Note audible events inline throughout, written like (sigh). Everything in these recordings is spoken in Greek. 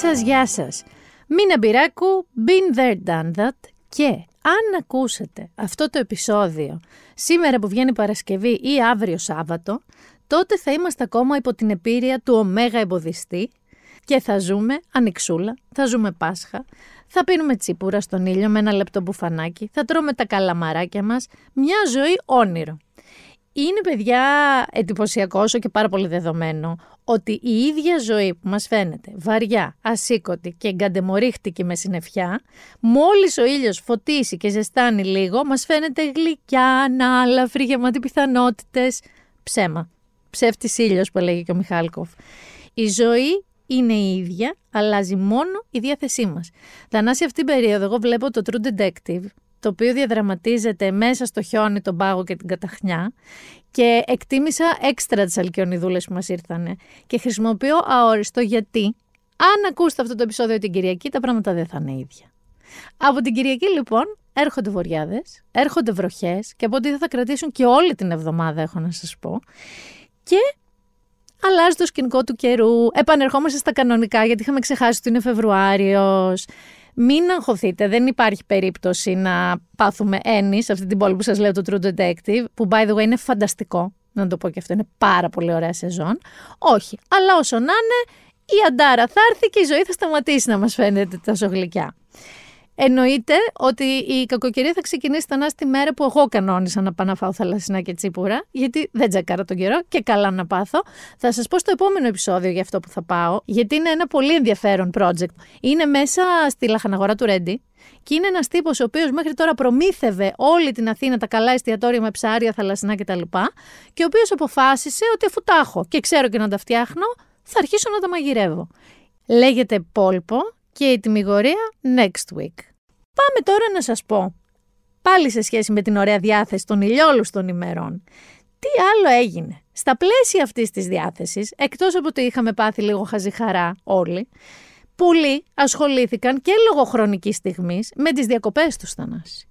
Γεια σας, γεια σας. Μίνα Μπυράκου, been there, done that. Και αν ακούσετε αυτό το επεισόδιο σήμερα που βγαίνει Παρασκευή ή αύριο Σάββατο, τότε θα είμαστε ακόμα υπό την επίρρεια του ωμέγα εμποδιστή και θα ζούμε ανοιξούλα, θα ζούμε Πάσχα, θα πίνουμε τσίπουρα στον ήλιο με ένα λεπτό μπουφανάκι, θα τρώμε τα καλαμαράκια μας, μια ζωή όνειρο. Είναι παιδιά εντυπωσιακό όσο και πάρα πολύ δεδομένο ότι η ίδια ζωή που μας φαίνεται βαριά, ασήκωτη και εγκαντεμορίχτικη με συννεφιά, μόλις ο ήλιος φωτίσει και ζεστάνει λίγο, μας φαίνεται γλυκιά, ανάλαφρη, γεμάτη πιθανότητες. Ψέμα. Ψεύτης ήλιος που έλεγε και ο Μιχάλκοφ. Η ζωή είναι η ίδια, αλλάζει μόνο η διάθεσή μας. Θανάση αυτή την περίοδο εγώ βλέπω το True Detective το οποίο διαδραματίζεται μέσα στο χιόνι, τον πάγο και την καταχνιά. Και εκτίμησα έξτρα τις αλκιονιδούλες που μας ήρθανε. Και χρησιμοποιώ αόριστο γιατί αν ακούσετε αυτό το επεισόδιο την Κυριακή τα πράγματα δεν θα είναι ίδια. Από την Κυριακή λοιπόν έρχονται βοριάδες, έρχονται βροχές και από ό,τι θα κρατήσουν και όλη την εβδομάδα έχω να σας πω. Και αλλάζει το σκηνικό του καιρού, επανερχόμαστε στα κανονικά γιατί είχαμε ξεχάσει ότι είναι Φεβρουάριος, μην αγχωθείτε, δεν υπάρχει περίπτωση να πάθουμε έννη σε αυτή την πόλη που σας λέω το True Detective, που by the way είναι φανταστικό, να το πω και αυτό, είναι πάρα πολύ ωραία σεζόν. Όχι, αλλά όσο να είναι, η Αντάρα θα έρθει και η ζωή θα σταματήσει να μας φαίνεται τόσο γλυκιά. Εννοείται ότι η κακοκαιρία θα ξεκινήσει τα τη μέρα που εγώ κανόνισα να πάω να φάω θαλασσινά και τσίπουρα, γιατί δεν τζακάρα τον καιρό και καλά να πάθω. Θα σας πω στο επόμενο επεισόδιο για αυτό που θα πάω, γιατί είναι ένα πολύ ενδιαφέρον project. Είναι μέσα στη λαχαναγορά του Ρέντι και είναι ένας τύπος ο οποίος μέχρι τώρα προμήθευε όλη την Αθήνα τα καλά εστιατόρια με ψάρια, θαλασσινά κτλ. Και ο οποίος αποφάσισε ότι αφού τα έχω και ξέρω και να τα φτιάχνω, θα αρχίσω να τα μαγειρεύω. Λέγεται Πόλπο και η τιμιγορία next week. Πάμε τώρα να σας πω, πάλι σε σχέση με την ωραία διάθεση των ηλιόλους των ημερών, τι άλλο έγινε; Στα πλαίσια αυτής της διάθεσης, εκτός από ότι είχαμε πάθει λίγο χαζιχαρά όλοι, πολλοί ασχολήθηκαν και λόγω χρονικής στιγμής με τις διακοπές του Θανάση.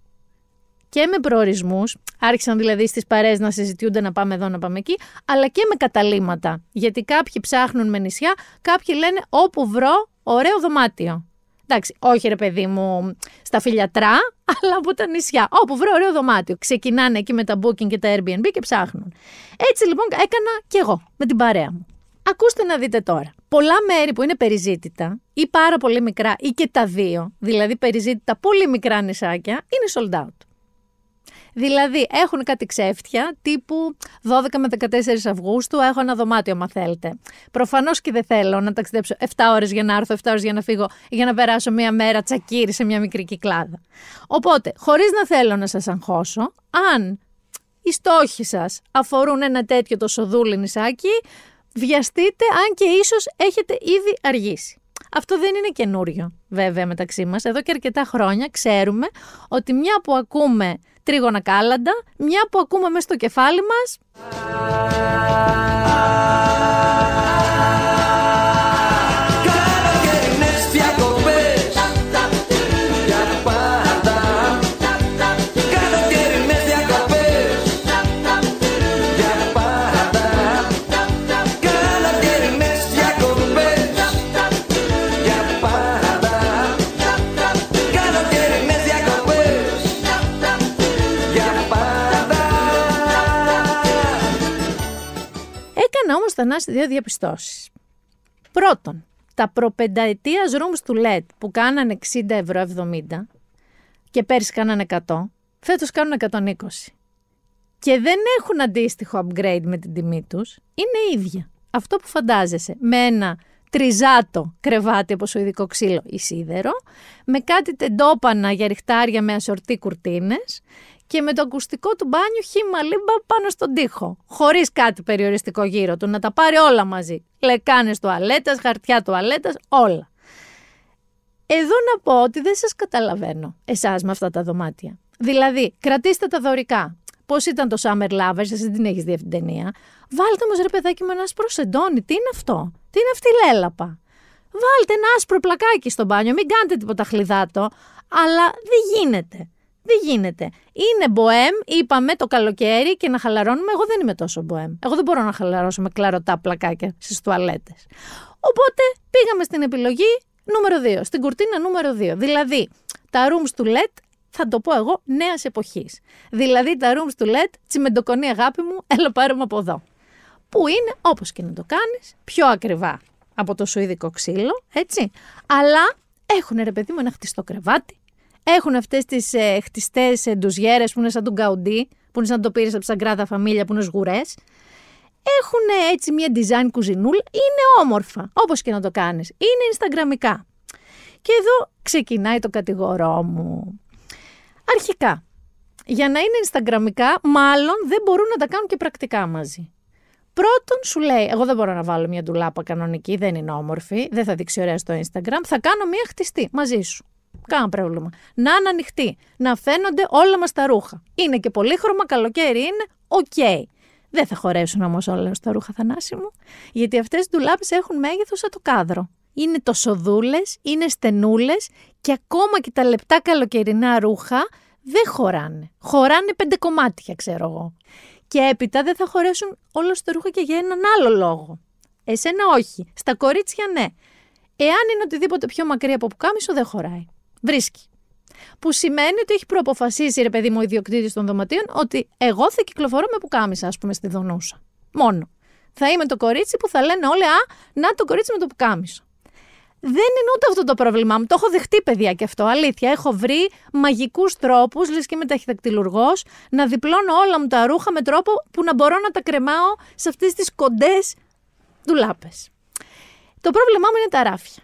Και με προορισμούς, άρχισαν δηλαδή στις παρέ να συζητιούνται να πάμε εδώ, να πάμε εκεί, αλλά και με καταλήματα. Γιατί κάποιοι ψάχνουν με νησιά, κάποιοι λένε όπου βρω ωραίο δωμάτιο. Εντάξει, όχι ρε παιδί μου στα φιλιατρά, (laughs) αλλά από τα νησιά. Όπου βρω ωραίο δωμάτιο. Ξεκινάνε εκεί με τα booking και τα Airbnb και ψάχνουν. Έτσι λοιπόν έκανα κι εγώ με την παρέα μου. Ακούστε να δείτε τώρα. Πολλά μέρη που είναι περιζήτητα ή πάρα πολύ μικρά ή και τα δύο, δηλαδή περιζήτητα πολύ μικρά νησάκια, είναι sold out. Δηλαδή έχουν κάτι ξέφτια τύπου 12 με 14 Αυγούστου έχω ένα δωμάτιο αν θέλετε. Προφανώς και δεν θέλω να ταξιδέψω 7 ώρες για να έρθω, 7 ώρες για να φύγω για να περάσω μία μέρα τσακίρι σε μία μικρή κυκλάδα. Οπότε, χωρίς να θέλω να σας αγχώσω, αν οι στόχοι σας αφορούν ένα τέτοιο το σοδούλι νησάκι, βιαστείτε αν και ίσως έχετε ήδη αργήσει. Αυτό δεν είναι καινούριο βέβαια μεταξύ μας. Εδώ και αρκετά χρόνια ξέρουμε ότι μια που ακούμε τρίγωνα κάλαντα, μια που ακούμε μέσα στο κεφάλι μας... Θανάση δύο διαπιστώσεις. Πρώτον, τα προπενταετίας rooms του LED που κάνανε 60 ευρώ 70 και πέρσι κάνανε 100, φέτος κάνουν 120. Και δεν έχουν αντίστοιχο upgrade με την τιμή τους, είναι ίδια. Αυτό που φαντάζεσαι, με ένα τριζάτο κρεβάτι από ειδικό ξύλο ή σίδερο, με κάτι τεντόπανα για ριχτάρια με ασορτή κουρτίνες και με το ακουστικό του μπάνιου χύμα λίμπα πάνω στον τοίχο. Χωρίς κάτι περιοριστικό γύρω του, να τα πάρει όλα μαζί. Λεκάνες τουαλέτας, χαρτιά τουαλέτας, όλα. Εδώ να πω ότι δεν σας καταλαβαίνω εσάς με αυτά τα δωμάτια. Δηλαδή, κρατήστε τα δωρικά. Πώς ήταν το Summer Lovers, εσύ την έχεις δει αυτή την ταινία. Βάλτε όμως ρε παιδάκι με ένα άσπρο σεντόνι. Τι είναι αυτό, Τι είναι αυτή η λέλαπα; Βάλτε ένα άσπρο πλακάκι στο μπάνιο, μην κάνετε τίποτα χλιδάτο. Αλλά δεν γίνεται. Δεν γίνεται. Είναι μποέμ, είπαμε το καλοκαίρι και να χαλαρώνουμε. Εγώ δεν είμαι τόσο μποέμ. Εγώ δεν μπορώ να χαλαρώσω με κλαρωτά πλακάκια στις τουαλέτες. Οπότε πήγαμε στην επιλογή Νούμερο 2. Στην κουρτίνα νούμερο 2. Δηλαδή, τα rooms του LED θα το πω εγώ νέας εποχής. Δηλαδή τα rooms του LED, τσιμεντοκονή αγάπη μου, έλα πάρουμε από εδώ. Που είναι, όπως και να το κάνεις, πιο ακριβά από το σουηδικό ξύλο, έτσι. Αλλά έχουν ρε παιδί μου ένα χτιστό κρεβάτι, έχουν αυτές τις ε, χτιστές ε, ντουζιέρε που είναι σαν τον Γκαουντί, που είναι σαν το πήρες από τη Σαγκράδα Φαμίλια που είναι σγουρέ. Έχουν έτσι μια design κουζινούλα, είναι όμορφα, όπως και να το κάνεις. Είναι Instagramικά. Και εδώ ξεκινάει το κατηγορό μου. Αρχικά, για να είναι Instagramικά, μάλλον δεν μπορούν να τα κάνουν και πρακτικά μαζί. Πρώτον, σου λέει: Εγώ δεν μπορώ να βάλω μια ντουλάπα κανονική, δεν είναι όμορφη, δεν θα δείξει ωραία στο Instagram. Θα κάνω μια χτιστή μαζί σου. Κανένα πρόβλημα. Να είναι ανοιχτή, να φαίνονται όλα μας τα ρούχα. Είναι και πολύχρωμα, καλοκαίρι είναι, οκ. Δεν θα χωρέσουν όμως όλα στα ρούχα, Θανάση μου, γιατί αυτές οι ντουλάπες έχουν μέγεθος σαν το κάδρο. Είναι τοσοδούλες, είναι στενούλες και ακόμα και τα λεπτά καλοκαιρινά ρούχα δεν χωράνε. Χωράνε πέντε κομμάτια, ξέρω εγώ. Και έπειτα δεν θα χωρέσουν όλα στα ρούχα και για έναν άλλο λόγο. Εσένα όχι. Στα κορίτσια ναι. Εάν είναι οτιδήποτε πιο μακρύ από πουκάμισο, δεν χωράει. Βρίσκει. Που σημαίνει ότι έχει προαποφασίσει, ρε παιδί μου, ο ιδιοκτήτης των δωματίων, ότι εγώ θα κυκλοφορώ με πουκάμισα, ας πούμε, στη Δονούσα. Μόνο. Θα είμαι το κορίτσι που θα λένε όλοι, Α, να το κορίτσι με το πουκάμισο. Δεν είναι ούτε αυτό το πρόβλημά μου. Το έχω δεχτεί, παιδιά, και αυτό. Αλήθεια. Έχω βρει μαγικούς τρόπους, λες και ταχυδακτυλουργός, να διπλώνω όλα μου τα ρούχα με τρόπο που να μπορώ να τα κρεμάω σε αυτές τις κοντές ντουλάπες. Το πρόβλημά μου είναι τα ράφια.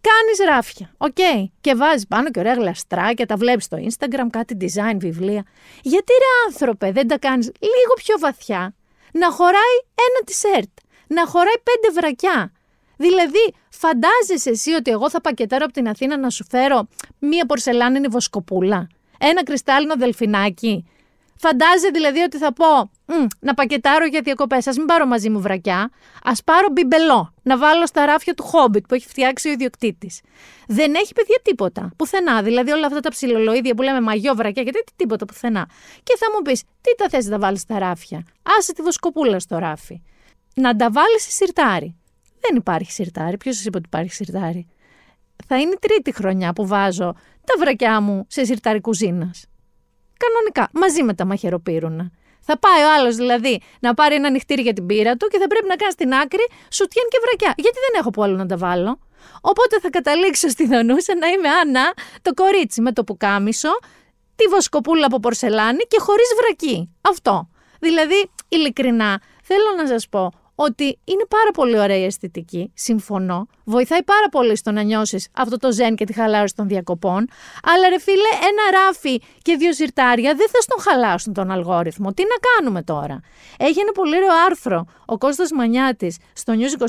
Κάνεις ράφια, OK. Okay. Και βάζεις πάνω και ωραία γλαστράκια, τα βλέπεις στο Instagram, κάτι design, βιβλία. Γιατί ρε άνθρωπε, δεν τα κάνεις λίγο πιο βαθιά, να χωράει ένα t-shirt, να χωράει πέντε βρακιά, Δηλαδή, φαντάζεσαι εσύ ότι εγώ θα πακετάρω από την Αθήνα να σου φέρω μία πορσελάνινη βοσκοπούλα, ένα κρυστάλλινο δελφινάκι; Φαντάζεσαι δηλαδή ότι θα πω να πακετάρω για διακοπές. Α μην πάρω μαζί μου βρακιά. Α πάρω μπιμπελό να βάλω στα ράφια του Χόμπιτ που έχει φτιάξει ο ιδιοκτήτης. Δεν έχει παιδιά τίποτα. Πουθενά. Δηλαδή όλα αυτά τα ψιλολοίδια που λέμε μαγιό βρακιά και τέτοια τίποτα πουθενά. Και θα μου πεις, τι τα θες να βάλεις στα ράφια; Άσε τη βοσκοπούλα στο ράφι. Να τα βάλεις σε σιρτάρι. Δεν υπάρχει σιρτάρι. Ποιος σας είπε ότι υπάρχει σιρτάρι; Θα είναι η τρίτη χρονιά που βάζω τα βρακιά μου σε σιρτάρι κουζίνας. Κανονικά, μαζί με τα μαχαιροπύρουνα. Θα πάει ο άλλος δηλαδή να πάρει ένα νυχτήρι για την πύρα του και θα πρέπει να κάνει στην άκρη σουτιέν και βρακιά. Γιατί δεν έχω που άλλο να τα βάλω. Οπότε θα καταλήξω στη Δονούσα να είμαι Άννα, το κορίτσι με το πουκάμισο, τη βοσκοπούλα από πορσελάνη και χωρίς βρακί. Αυτό. Δηλαδή, ειλικρινά, θέλω να σας πω ότι είναι πάρα πολύ ωραία η αισθητική, συμφωνώ. Βοηθάει πάρα πολύ στο να νιώσεις αυτό το ζεν και τη χαλάρωση των διακοπών. Αλλά ρε φίλε, ένα ράφι και δύο σιρτάρια δεν θα στον χαλάσουν τον αλγόριθμο. Τι να κάνουμε τώρα; Έχει ένα πολύ ωραίο άρθρο ο Κώστας Μανιάτης στο News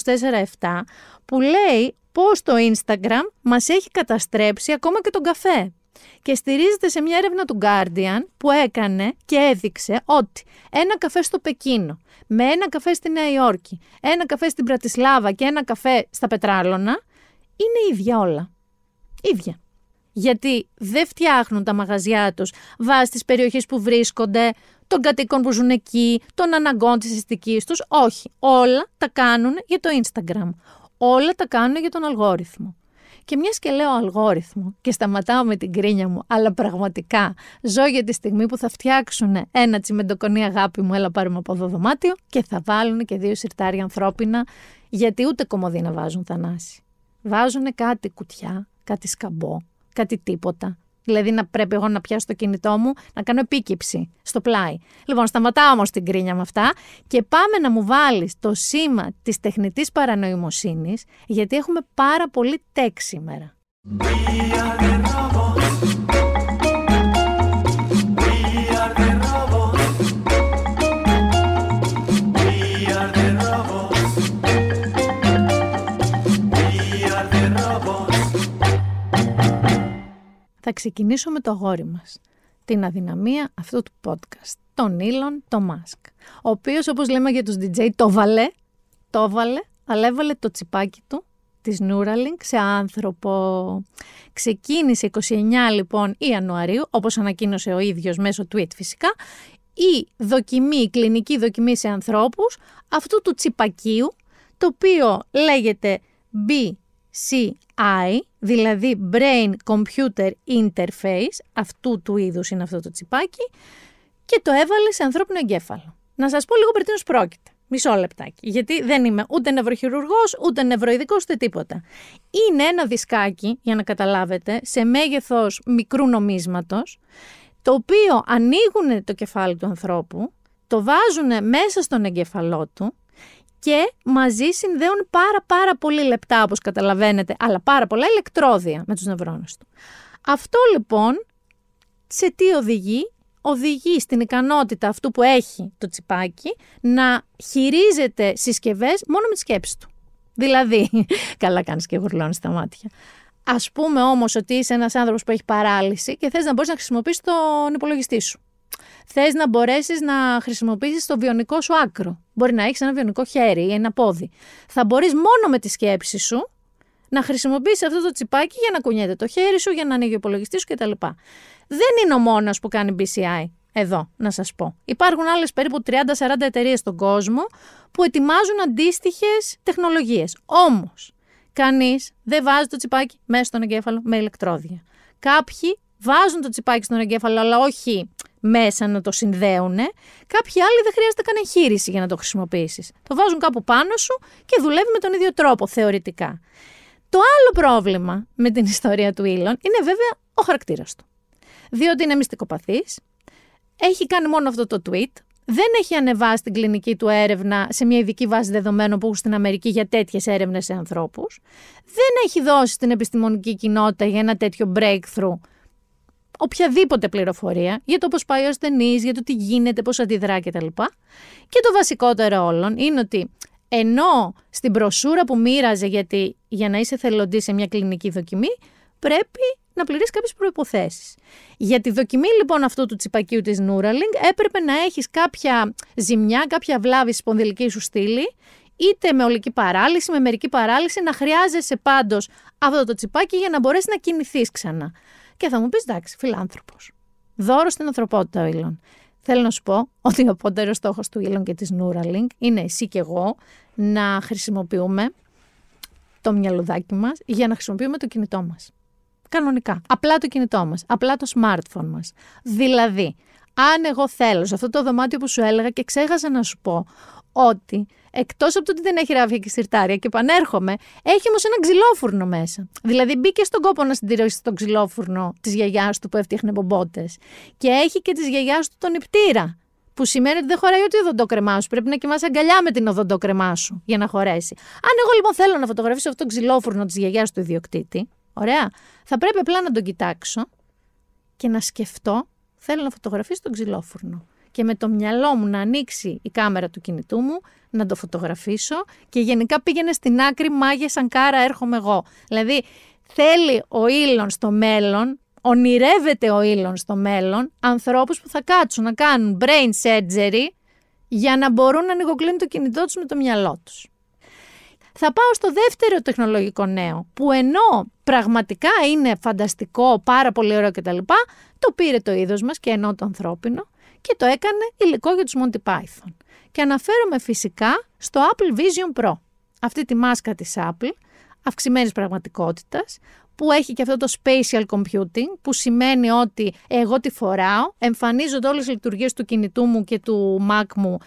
24-7 που λέει πώς το Instagram μας έχει καταστρέψει ακόμα και τον καφέ και στηρίζεται σε μια έρευνα του Guardian που έκανε και έδειξε ότι ένα καφέ στο Πεκίνο με ένα καφέ στη Νέα Υόρκη, ένα καφέ στην Πρατισλάβα και ένα καφέ στα Πετράλωνα είναι ίδια όλα. Ίδια. Γιατί δεν φτιάχνουν τα μαγαζιά τους βάσει τις περιοχές που βρίσκονται, των κατοίκων που ζουν εκεί, των αναγκών της αισθητικής τους. Όχι. Όλα τα κάνουν για το Instagram. Όλα τα κάνουν για τον αλγόριθμο. Και μιας και λέω αλγόριθμο και σταματάω με την κρίνια μου, αλλά πραγματικά ζω για τη στιγμή που θα φτιάξουν ένα τσιμεντοκονί αγάπη μου, έλα πάρουμε από εδώ δωμάτιο και θα βάλουν και δύο σιρτάρια ανθρώπινα, γιατί ούτε κομμωδίνα βάζουν θανάση. Βάζουν κάτι κουτιά, κάτι σκαμπό, κάτι τίποτα. Δηλαδή να πρέπει εγώ να πιάσω το κινητό μου, να κάνω επίκυψη στο πλάι. Λοιπόν, σταματάω όμως την κρίνια με αυτά και πάμε να μου βάλεις το σήμα της τεχνητής παρανοημοσύνης, γιατί έχουμε πάρα πολύ τέκ σήμερα. Θα ξεκινήσω με το αγόρι μας. Την αδυναμία αυτού του podcast. Τον Elon, το Musk. Ο οποίος, όπως λέμε για τους DJ, το βαλέ, το βάλε, αλλά έβαλε το τσιπάκι του της Neuralink σε άνθρωπο. Ξεκίνησε 29 λοιπόν Ιανουαρίου, όπως ανακοίνωσε ο ίδιος μέσω tweet φυσικά, η δοκιμή, η κλινική δοκιμή σε ανθρώπους αυτού του τσιπακίου, το οποίο λέγεται B BCI, δηλαδή Brain Computer Interface, αυτού του είδους είναι αυτό το τσιπάκι, και το έβαλε σε ανθρώπινο εγκέφαλο. Να σας πω λίγο περί τίνος πρόκειται. Μισό λεπτάκι. Γιατί δεν είμαι ούτε νευροχειρουργός, ούτε νευροειδικός, ούτε τίποτα. Είναι ένα δισκάκι, για να καταλάβετε, σε μέγεθος μικρού νομίσματος, το οποίο ανοίγουν το κεφάλι του ανθρώπου, το βάζουν μέσα στον εγκεφαλό του και μαζί συνδέουν πάρα πάρα πολύ λεπτά όπως καταλαβαίνετε, αλλά πάρα πολλά ηλεκτρόδια με τους νευρώνες του. Αυτό λοιπόν σε τι οδηγεί, οδηγεί στην ικανότητα αυτού που έχει το τσιπάκι να χειρίζεται συσκευές μόνο με τη σκέψη του. Δηλαδή, (laughs) καλά κάνεις και γουρλώνεις τα μάτια. Α πούμε όμως ότι είσαι ένας άνθρωπος που έχει παράλυση και θες να μπορείς να χρησιμοποιήσεις τον υπολογιστή σου. Θες να μπορέσεις να χρησιμοποιήσεις το βιονικό σου άκρο. Μπορεί να έχεις ένα βιονικό χέρι ή ένα πόδι. Θα μπορείς μόνο με τη σκέψη σου να χρησιμοποιήσει αυτό το τσιπάκι για να κουνιέται το χέρι σου, για να ανοίγει ο υπολογιστής σου κτλ. Δεν είναι ο μόνος που κάνει BCI. Εδώ, να σας πω. Υπάρχουν άλλες περίπου 30-40 εταιρείες στον κόσμο που ετοιμάζουν αντίστοιχες τεχνολογίες. Όμως, Κανείς δεν βάζει το τσιπάκι μέσα στον εγκέφαλο με ηλεκτρόδια. Κάποιοι βάζουν το τσιπάκι στον εγκέφαλο, αλλά όχι μέσα να το συνδέουν. Κάποιοι άλλοι δεν χρειάζεται καν εγχείρηση για να το χρησιμοποιήσεις. Το βάζουν κάπου πάνω σου και δουλεύει με τον ίδιο τρόπο θεωρητικά. Το άλλο πρόβλημα με την ιστορία του Ήλον είναι βέβαια ο χαρακτήρας του. Διότι είναι μυστικοπαθής, έχει κάνει μόνο αυτό το tweet, δεν έχει ανεβάσει την κλινική του έρευνα σε μια ειδική βάση δεδομένων που έχουν στην Αμερική για τέτοιες έρευνες σε ανθρώπους. Δεν έχει δώσει στην επιστημονική κοινότητα για ένα τέτοιο breakthrough οποιαδήποτε πληροφορία για το πώς πάει ο ασθενής, για το τι γίνεται, πώς αντιδρά κτλ. Και το βασικότερο όλων είναι ότι ενώ στην μπροσούρα που μοίραζε γιατί για να είσαι εθελοντής σε μια κλινική δοκιμή, πρέπει να πληροίς κάποιες προϋποθέσεις. Για τη δοκιμή λοιπόν αυτού του τσιπακίου της Neuralink έπρεπε να έχεις κάποια ζημιά, κάποια βλάβη στη σπονδυλική σου στήλη, είτε με ολική παράλυση, με μερική παράλυση, να χρειάζεσαι πάντως αυτό το τσιπάκι για να μπορέσεις να κινηθείς ξανά. Και θα μου πεις εντάξει, φιλάνθρωπος. Δώρος στην ανθρωπότητα ο Ήλον. Θέλω να σου πω ότι ο πόντερο στόχος του Ήλον και της Neuralink είναι εσύ και εγώ να χρησιμοποιούμε το μυαλουδάκι μας για να χρησιμοποιούμε το κινητό μας. Κανονικά. Απλά το κινητό μας. Απλά το smartphone μας. Δηλαδή, αν εγώ θέλω σε αυτό το δωμάτιο που σου έλεγα και ξέχασα να σου πω ότι εκτός από το ότι δεν έχει ράφια και σιρτάρια και επανέρχομαι, έχει όμως ένα ξυλόφουρνο μέσα. Δηλαδή, μπήκε στον κόπο να συντηρήσει τον ξυλόφουρνο της γιαγιάς του που έφτιαχνε μπομπότες. Και έχει και της γιαγιάς του τον νηπτήρα. Που σημαίνει ότι δεν χωράει ούτε η οδοντόκρεμά σου. Πρέπει να κοιμάσαι αγκαλιά με την οδοντόκρεμά σου για να χωρέσει. Αν εγώ λοιπόν θέλω να φωτογραφίσω αυτό το ξυλόφουρνο της γιαγιάς του ιδιοκτήτη, Ωραία. Θα πρέπει απλά να τον κοιτάξω και να σκεφτώ, θέλω να φωτογραφίσω τον ξυλόφουρνο. Και με το μυαλό μου να ανοίξει η κάμερα του κινητού μου, να το φωτογραφίσω και γενικά πήγαινε στην άκρη μάγια σαν κάρα έρχομαι εγώ. Δηλαδή θέλει ο ήλον στο μέλλον, ονειρεύεται ο ήλον στο μέλλον, ανθρώπους που θα κάτσουν να κάνουν brain surgery για να μπορούν να ανοιγοκλίνουν το κινητό τους με το μυαλό τους. Θα πάω στο δεύτερο τεχνολογικό νέο, που ενώ πραγματικά είναι φανταστικό, πάρα πολύ ωραίο κτλ. Το πήρε το είδος μας και ενώ το ανθρώπινο και το έκανε υλικό για τους Monty Python. Και αναφέρομαι φυσικά στο Apple Vision Pro. Αυτή τη μάσκα της Apple, αυξημένης πραγματικότητας, που έχει και αυτό το spatial computing, που σημαίνει ότι εγώ τη φοράω, εμφανίζονται όλες οι λειτουργίες του κινητού μου και του Mac μου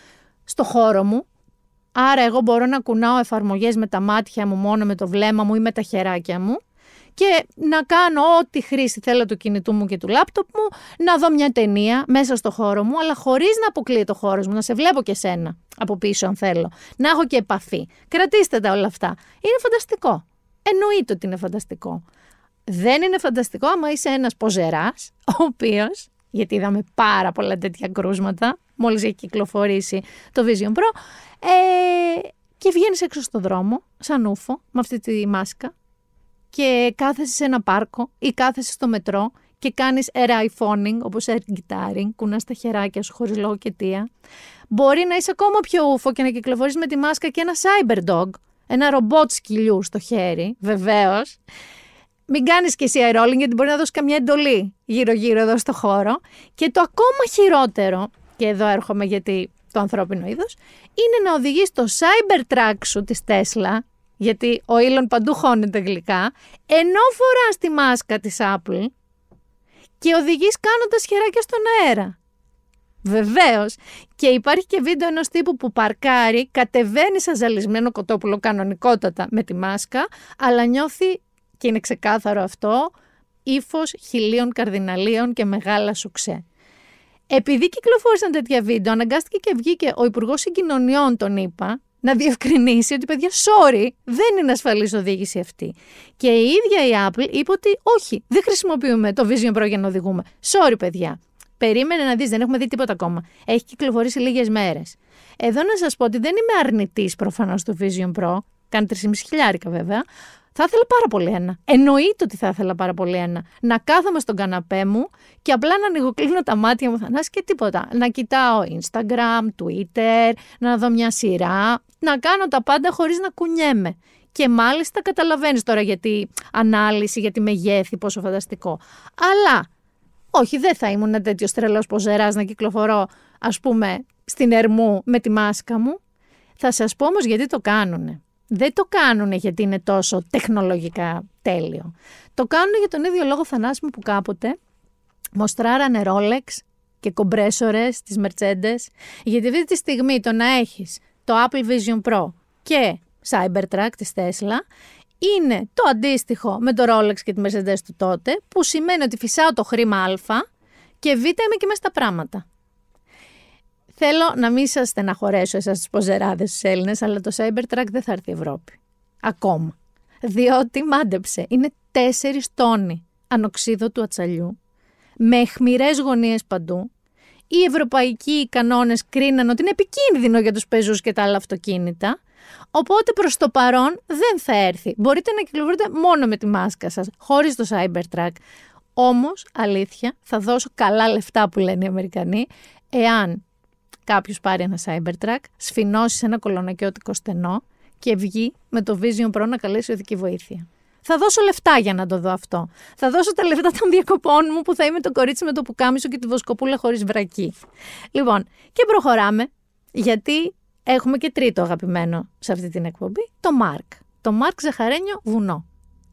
στο χώρο μου, Άρα εγώ μπορώ να κουνάω εφαρμογές με τα μάτια μου μόνο με το βλέμμα μου ή με τα χεράκια μου και να κάνω ό,τι χρήση θέλω του κινητού μου και του λάπτοπ μου, να δω μια ταινία μέσα στο χώρο μου, αλλά χωρίς να αποκλείει το χώρος μου, να σε βλέπω και σένα από πίσω αν θέλω, να έχω και επαφή. Κρατήστε τα όλα αυτά. Είναι φανταστικό. Εννοείται ότι είναι φανταστικό. Δεν είναι φανταστικό άμα είσαι ένας ποζεράς, ο οποίος, γιατί είδαμε πάρα πολλά τέτοια κρούσματα, μόλις έχει κυκλοφορήσει το Vision Pro, ε, και βγαίνεις έξω στον δρόμο, σαν ούφο, με αυτή τη μάσκα και κάθεσαι σε ένα πάρκο ή κάθεσαι στο μετρό και κάνεις air iPhoning, όπως air guitaring, κουνάς τα χεράκια σου χωρίς λόγο και αιτία. Μπορεί να είσαι ακόμα πιο ούφο και να κυκλοφορείς με τη μάσκα και ένα cyberdog, ένα ρομπότ σκυλιού στο χέρι, βεβαίως. Μην κάνεις και εσύ air rolling, γιατί μπορεί να δώσεις καμιά εντολή γύρω-γύρω εδώ στο χώρο. Και το ακόμα χειρότερο, και εδώ έρχομαι γιατί το ανθρώπινο είδος, είναι να οδηγείς το Cybertruck σου της Tesla, γιατί ο Elon παντού χώνεται γλυκά, ενώ φορά τη μάσκα της Apple και οδηγείς κάνοντας χεράκια στον αέρα. Βεβαίως. Και υπάρχει και βίντεο ενός τύπου που παρκάρει, κατεβαίνει σαν ζαλισμένο κοτόπουλο κανονικότατα με τη μάσκα, αλλά νιώθει, και είναι ξεκάθαρο αυτό, ύφος χιλίων καρδιναλίων και μεγάλα σουξέ. Επειδή κυκλοφόρησαν τέτοια βίντεο, αναγκάστηκε και βγήκε ο Υπουργός Συγκοινωνιών, τον είπα, να διευκρινίσει ότι παιδιά, sorry, δεν είναι ασφαλής οδήγηση αυτή. Και η ίδια η Apple είπε ότι όχι, δεν χρησιμοποιούμε το Vision Pro για να οδηγούμε. Sorry, παιδιά. Περίμενε να δεις, δεν έχουμε δει τίποτα ακόμα. Έχει κυκλοφορήσει λίγες μέρες. Εδώ να σας πω ότι δεν είμαι αρνητής προφανώς του Vision Pro. Κάνει 3,5 χιλιάρικα βέβαια. Θα ήθελα πάρα πολύ ένα. Εννοείται ότι θα ήθελα πάρα πολύ ένα. Να κάθομαι στον καναπέ μου και απλά να ανοιγοκλίνω τα μάτια μου θανάσει και τίποτα. Να κοιτάω Instagram, Twitter, να δω μια σειρά. Να κάνω τα πάντα χωρίς να κουνιέμαι. Και μάλιστα καταλαβαίνεις τώρα γιατί ανάλυση, γιατί μεγέθη, πόσο φανταστικό. Αλλά όχι, δεν θα ήμουν τέτοιο τρελό ποζεράς να κυκλοφορώ, ας πούμε, στην Ερμού με τη μάσκα μου. Θα σας πω όμως γιατί το κάνουνε. Δεν το κάνουν γιατί είναι τόσο τεχνολογικά τέλειο. Το κάνουν για τον ίδιο λόγο θανάσιμο που κάποτε μοστράρανε Rolex και κομπρέσορες της Mercedes, γιατί αυτή τη στιγμή το να έχεις το Apple Vision Pro και Cybertruck της Tesla είναι το αντίστοιχο με το Rolex και τη Mercedes του τότε, που σημαίνει ότι φυσάω το χρήμα Α και Β είμαι και μέσα στα πράγματα. Θέλω να μην σας στεναχωρέσω εσάς τους ποζεράδες τους Έλληνες, αλλά το Cybertruck δεν θα έρθει η Ευρώπη. Ακόμα. Διότι μάντεψε, είναι τέσσερις τόνοι ανοξίδο του ατσαλιού, με αιχμηρέ γωνίες παντού. Οι ευρωπαϊκοί κανόνες κρίναν ότι είναι επικίνδυνο για τους πεζούς και τα άλλα αυτοκίνητα. Οπότε προς το παρόν δεν θα έρθει. Μπορείτε να κυκλοφορείτε μόνο με τη μάσκα σας, χωρίς το Cybertruck. Όμως, αλήθεια, θα δώσω καλά λεφτά που λένε οι Αμερικανοί, εάν κάποιος πάρει ένα Cybertruck, σφινώσει ένα κολονακιώτικο στενό και βγει με το Vision Pro να καλέσει οδική βοήθεια. Θα δώσω λεφτά για να το δω αυτό. Θα δώσω τα λεφτά των διακοπών μου που θα είμαι το κορίτσι με το πουκάμισο και τη βοσκοπούλα χωρίς βρακή. Λοιπόν, και προχωράμε, γιατί έχουμε και τρίτο αγαπημένο σε αυτή την εκπομπή, το Mark. Το Mark Ζαχαρένιο Βουνό.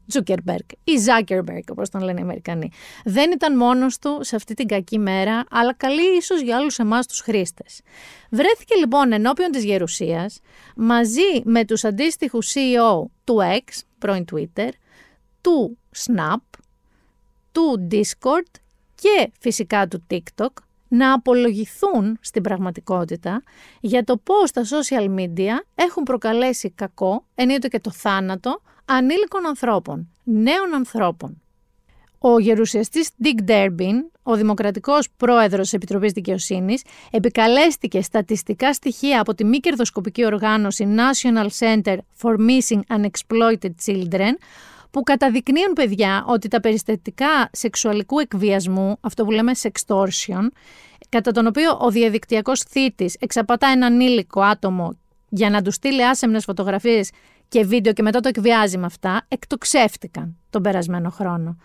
Τζούκερμπεργκ ή Ζάκερμπεργκ, όπως τον λένε οι Αμερικανοί. Δεν ήταν μόνος του σε αυτή την κακή μέρα, αλλά καλή ίσως για όλου εμάς τους χρήστες. Βρέθηκε λοιπόν ενώπιον της Γερουσίας μαζί με τους αντίστοιχους CEO του X, πρώην Twitter, του Snap, του Discord και φυσικά του TikTok να απολογηθούν στην πραγματικότητα για το πώς τα social media έχουν προκαλέσει κακό, ενίοτε και το θάνατο, ανήλικων ανθρώπων, νέων ανθρώπων. Ο γερουσιαστής Dick Durbin, ο δημοκρατικός πρόεδρος της Επιτροπής Δικαιοσύνης, επικαλέστηκε στατιστικά στοιχεία από τη μη κερδοσκοπική οργάνωση National Center for Missing Unexploited Children, που καταδεικνύουν παιδιά ότι τα περιστατικά σεξουαλικού εκβιασμού, αυτό που λέμε sextortion, κατά τον οποίο ο διαδικτυακός θήτης εξαπατά έναν ήλικο άτομο για να τους στείλει άσεμνες φωτογραφίες και βίντεο και μετά το εκβιάζει με αυτά, εκτοξεύτηκαν τον περασμένο χρόνο.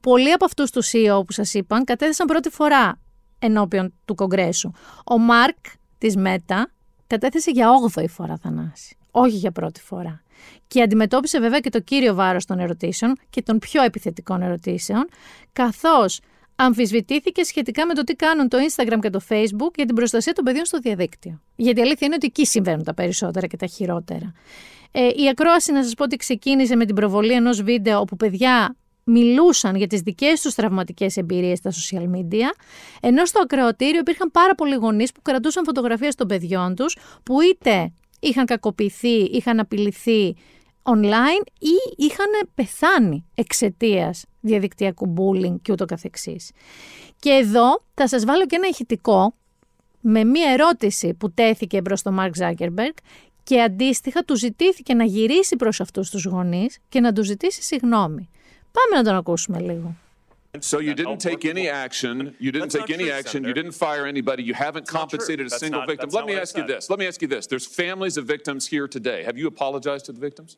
Πολλοί από αυτούς τους CEO που σας είπαν κατέθεσαν πρώτη φορά ενώπιον του Κογκρέσου. Ο Μάρκ της ΜΕΤΑ κατέθεσε για 8η φορά θανάση, όχι για πρώτη φορά. Και αντιμετώπισε βέβαια και το κύριο βάρος των ερωτήσεων και των πιο επιθετικών ερωτήσεων, καθώς αμφισβητήθηκε σχετικά με το τι κάνουν το Instagram και το Facebook για την προστασία των παιδιών στο διαδίκτυο. Γιατί η αλήθεια είναι ότι εκεί συμβαίνουν τα περισσότερα και τα χειρότερα. Ε, η ακρόαση, να σας πω ότι ξεκίνησε με την προβολή ενός βίντεο όπου παιδιά μιλούσαν για τις δικές τους τραυματικές εμπειρίες στα social media, ενώ στο ακροατήριο υπήρχαν πάρα πολλοί γονείς που κρατούσαν φωτογραφίες των παιδιών τους, που είτε είχαν κακοποιηθεί, είχαν απειληθεί online ή είχαν πεθάνει εξαιτίας διαδικτυακού bullying και ούτω καθεξής. Και εδώ θα σας βάλω και ένα ηχητικό με μία ερώτηση που τέθηκε προς τον Mark Zuckerberg και αντίστοιχα του ζητήθηκε να γυρίσει προς αυτούς τους γονείς και να του ζητήσει συγγνώμη. Πάμε να τον ακούσουμε λίγο. So you didn't take any action. You didn't take any action. You didn't fire anybody. You haven't compensated a single victim. Let me ask you this. Let me ask you this. There's families of victims here today. Have you apologized to the victims?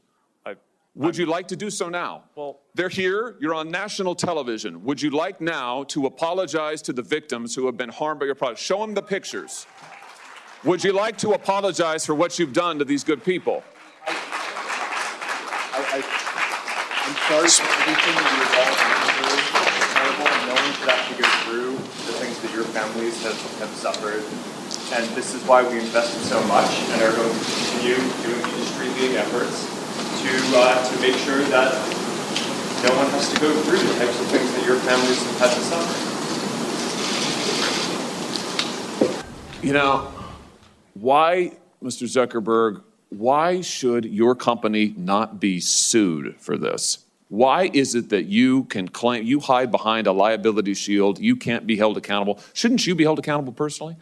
Would you like to do so now? Well, they're here. You're on national television. Would you like now to apologize to the victims who have been harmed by your product? Show them the pictures. Would you like to apologize for what you've done to these good people? I, I'm sorry for everything that you all been through. Terrible, and no one should have to go through the things that your families have, have suffered. And this is why we invested so much and are going to continue doing industry-leading efforts to uh, to make sure that no one has to go through the types of things that your families have had to suffer. You know, why, Mr. Zuckerberg, why should your company not be sued for this? Why is it that you can claim, you hide behind a liability shield, you can't be held accountable? Shouldn't you be held accountable personally?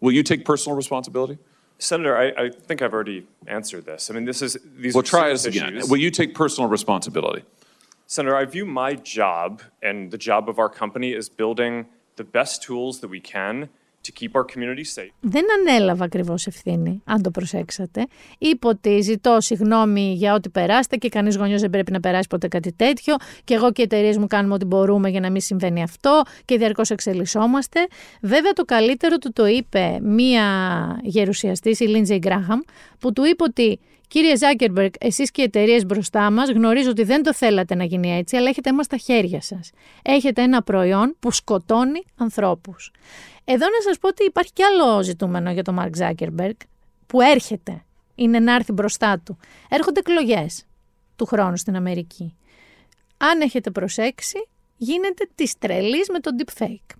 Will you take personal responsibility? Senator, I, I think I've already answered this. I mean, this is these Well, are try serious this again. issues. Will you take personal responsibility? Senator, I view my job and the job of our company as building the best tools that we can to keep our community safe. Δεν ανέλαβα ακριβώς ευθύνη, αν το προσέξατε. Είπε ότι ζητώ συγγνώμη για ό,τι περάσετε και κανείς γονιός δεν πρέπει να περάσει ποτέ κάτι τέτοιο. Και εγώ και οι εταιρείες μου κάνουμε ό,τι μπορούμε για να μην συμβαίνει αυτό και διαρκώς εξελισσόμαστε. Βέβαια, το καλύτερο του το είπε μία γερουσιαστής, η Λίντζεϊ Γκράχαμ, που του είπε ότι Κύριε Ζάκερμπεργκ, εσείς και οι εταιρείες μπροστά μας γνωρίζω ότι δεν το θέλατε να γίνει έτσι, αλλά έχετε αίμα στα χέρια σας. Έχετε ένα προϊόν που σκοτώνει ανθρώπους. Εδώ να σας πω ότι υπάρχει κι άλλο ζητούμενο για τον Μαρκ Ζάκερμπεργκ, που έρχεται. Είναι να έρθει μπροστά του. Έρχονται εκλογές του χρόνου στην Αμερική. Αν έχετε προσέξει, γίνεται της τρελής με το deepfake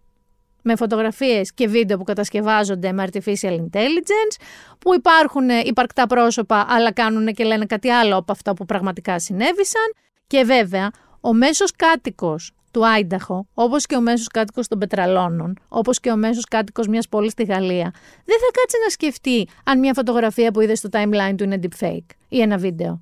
με φωτογραφίες και βίντεο που κατασκευάζονται με artificial intelligence, που υπάρχουν υπαρκτά πρόσωπα αλλά κάνουν και λένε κάτι άλλο από αυτά που πραγματικά συνέβησαν. Και βέβαια, ο μέσος κάτοικος του Άινταχο, όπως και ο μέσος κάτοικος των Πετραλώνων, όπως και ο μέσος κάτοικος μιας πόλης στη Γαλλία, δεν θα κάτσει να σκεφτεί αν μια φωτογραφία που είδες στο timeline του είναι deepfake ή ένα βίντεο.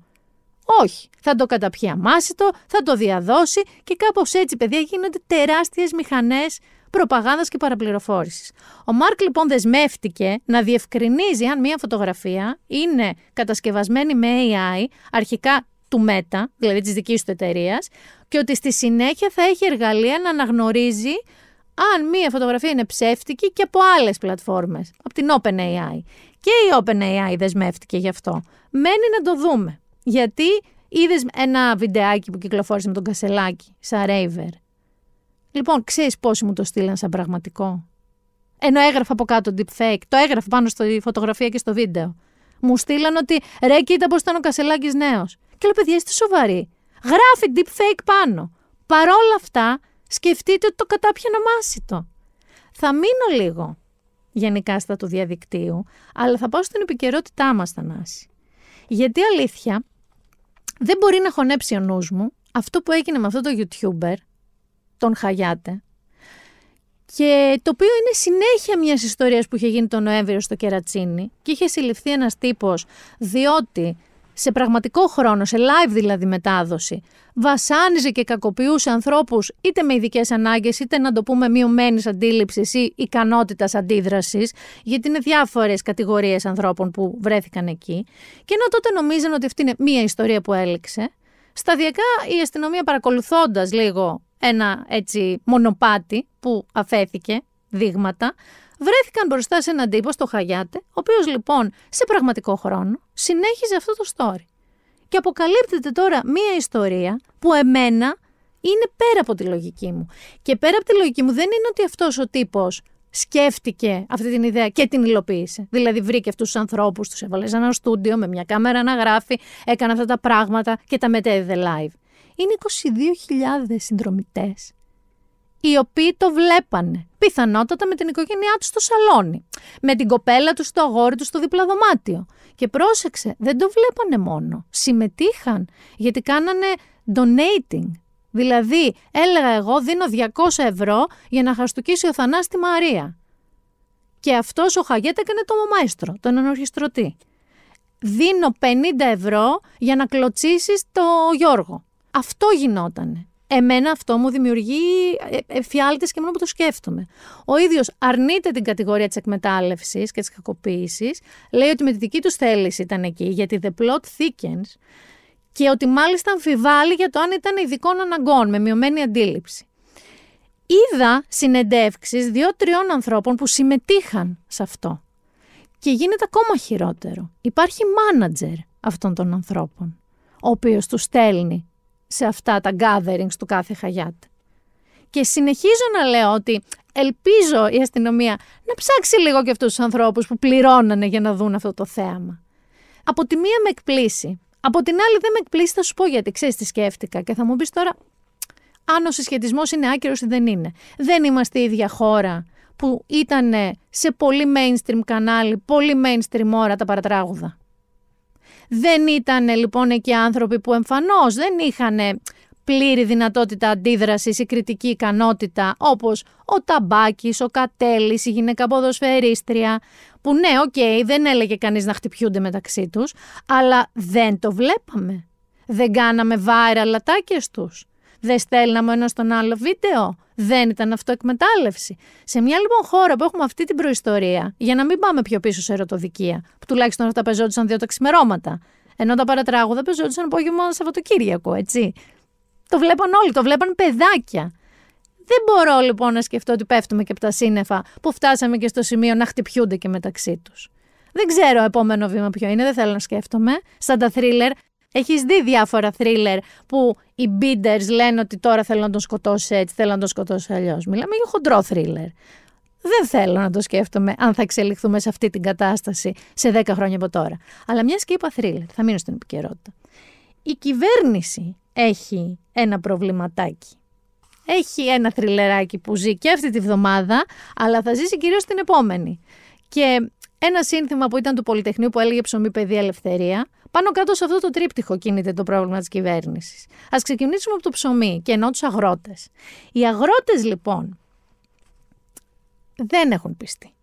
Όχι. Θα το καταπιεί αμάσιτο, θα το διαδώσει και κάπως έτσι, παιδιά, γίνονται τεράστιες μηχανές προπαγάνδας και παραπληροφόρησης. Ο Μάρκ λοιπόν δεσμεύτηκε να διευκρινίζει αν μια φωτογραφία είναι κατασκευασμένη με AI, αρχικά του Meta, δηλαδή της δικής του εταιρείας, και ότι στη συνέχεια θα έχει εργαλεία να αναγνωρίζει αν μία φωτογραφία είναι ψεύτικη και από άλλες πλατφόρμες, από την OpenAI. Και η OpenAI δεσμεύτηκε γι' αυτό. Μένει να το δούμε. Γιατί είδες ένα βιντεάκι που κυκλοφόρησε με τον Κασελάκη, σαν Raver. Λοιπόν, ξέρεις πόσοι μου το στείλαν σαν πραγματικό; Ενώ έγραφα από κάτω deepfake, το έγραφα πάνω στη φωτογραφία και στο βίντεο. Μου στείλαν ότι ρε, κοίτα πώς ήταν ο Κασελάκης νέος. Και λέω, παιδιά, είστε σοβαροί. Γράφει deepfake πάνω. Παρόλα αυτά, σκεφτείτε ότι το κατάπιανε μάσιτο. Θα μείνω λίγο γενικά στα του διαδικτύου, αλλά θα πάω στην επικαιρότητά μας, Θανάση. Γιατί αλήθεια, δεν μπορεί να χωνέψει ο νους μου αυτό που έγινε με αυτό το YouTuber, τον Χαγιάτε, και το οποίο είναι συνέχεια μιας ιστορίας που είχε γίνει τον Νοέμβριο στο Κερατσίνι και είχε συλληφθεί ένας τύπος διότι σε πραγματικό χρόνο, σε live δηλαδή μετάδοση, βασάνιζε και κακοποιούσε ανθρώπους είτε με ειδικές ανάγκες, είτε να το πούμε μειωμένης αντίληψης ή ικανότητας αντίδρασης, γιατί είναι διάφορες κατηγορίες ανθρώπων που βρέθηκαν εκεί. Και ενώ τότε νομίζαν ότι αυτή είναι μία ιστορία που έληξε, σταδιακά η αστυνομία παρακολουθώντας λίγο ένα έτσι μονοπάτι που αφέθηκε, δείγματα, βρέθηκαν μπροστά σε έναν τύπο στο Χαγιάτε, ο οποίος λοιπόν σε πραγματικό χρόνο συνέχιζε αυτό το story. Και αποκαλύπτεται τώρα μία ιστορία που εμένα είναι πέρα από τη λογική μου. Και πέρα από τη λογική μου δεν είναι ότι αυτός ο τύπος σκέφτηκε αυτή την ιδέα και την υλοποίησε. Δηλαδή βρήκε αυτούς τους ανθρώπους, τους έβαλε σε ένα στούντιο με μια κάμερα να γράφει, έκανε αυτά τα πράγματα και τα μετέδιδε live. Είναι 22.000 συνδρομητές οι οποίοι το βλέπανε. Πιθανότατα με την οικογένειά τους στο σαλόνι. Με την κοπέλα τους στο αγόρι τους στο δίπλα δωμάτιο. Και πρόσεξε, δεν το βλέπανε μόνο. Συμμετείχαν γιατί κάνανε donating. Δηλαδή, έλεγα εγώ δίνω 200 ευρώ για να χαστούκίσει ο Θανάς στη Μαρία. Και αυτός ο Χαγέτ έκανε το μαμαέστρο, τον ενορχιστρωτή. Δίνω 50 ευρώ για να κλωτσίσεις το Γιώργο. Αυτό γινότανε. Εμένα αυτό μου δημιουργεί εφιάλτες και μόνο που το σκέφτομαι. Ο ίδιος αρνείται την κατηγορία της εκμετάλλευσης και της κακοποίησης, λέει ότι με τη δική τους θέληση ήταν εκεί, γιατί the plot thickens, και ότι μάλιστα αμφιβάλλει για το αν ήταν ειδικών αναγκών, με μειωμένη αντίληψη. Είδα συνεντεύξεις δύο-τριών ανθρώπων που συμμετείχαν σε αυτό. Και γίνεται ακόμα χειρότερο. Υπάρχει μάνατζερ αυτών των ανθρώπων ο οποίος τους στέλνει σε αυτά τα gatherings του κάθε Χαγιάτ. Και συνεχίζω να λέω ότι ελπίζω η αστυνομία να ψάξει λίγο και αυτούς τους ανθρώπους που πληρώνανε για να δουν αυτό το θέαμα. Από τη μία με εκπλήσει. Από την άλλη δεν με εκπλήσει, θα σου πω γιατί ξέρεις τι σκέφτηκα και θα μου πεις τώρα αν ο συσχετισμός είναι άκυρος ή δεν είναι. Δεν είμαστε η ίδια χώρα που ήταν σε πολύ mainstream κανάλι, πολύ mainstream ώρα τα παρατράγουδα. Δεν ήταν λοιπόν εκεί άνθρωποι που εμφανώς δεν είχαν πλήρη δυνατότητα αντίδρασης ή κριτική ικανότητα όπως ο Ταμπάκης, ο Κατέλης, η γυναίκα ποδοσφαιρίστρια που ναι, OK, okay, δεν έλεγε κανείς να χτυπιούνται μεταξύ τους αλλά δεν το βλέπαμε. Δεν κάναμε viral ατάκες τους. Δεν στέλναμε ένας στον άλλο βίντεο. Δεν ήταν αυτό εκμετάλλευση. Σε μια λοιπόν χώρα που έχουμε αυτή την προϊστορία, για να μην πάμε πιο πίσω σε ερωτοδικία, που τουλάχιστον αυτά πεζόντουσαν δύο τα ξημερώματα, ενώ τα παρατράγουδα πεζόντουσαν απόγευμα Σαββατοκύριακο, έτσι. Το βλέπαν όλοι, το βλέπαν παιδάκια. Δεν μπορώ λοιπόν να σκεφτώ ότι πέφτουμε και από τα σύννεφα που φτάσαμε και στο σημείο να χτυπιούνται και μεταξύ τους. Δεν ξέρω επόμενο βήμα ποιο είναι, δεν θέλω να σκέφτομαι. Σαν τα θρίλερ, έχεις δει διάφορα θρίλερ που οι bidders λένε ότι τώρα θέλω να τον σκοτώσει έτσι, θέλω να τον σκοτώσει αλλιώς. Μιλάμε για χοντρό θρίλερ. Δεν θέλω να το σκέφτομαι αν θα εξελιχθούμε σε αυτή την κατάσταση σε 10 χρόνια από τώρα. Αλλά μιας και είπα θρίλερ, θα μείνω στην επικαιρότητα. Η κυβέρνηση έχει ένα προβληματάκι. Έχει ένα θρυλεράκι που ζει και αυτή τη βδομάδα, αλλά θα ζήσει κυρίως την επόμενη. Και ένα σύνθημα που ήταν του Πολυτεχνείου που έλεγε ψωμί, παιδεία, ελευθερία, πάνω κάτω σε αυτό το τρίπτυχο κινείται το πρόβλημα της κυβέρνησης. Α ξεκινήσουμε από το ψωμί και ενώ τους αγρότες. Οι αγρότες λοιπόν δεν έχουν πιστεί.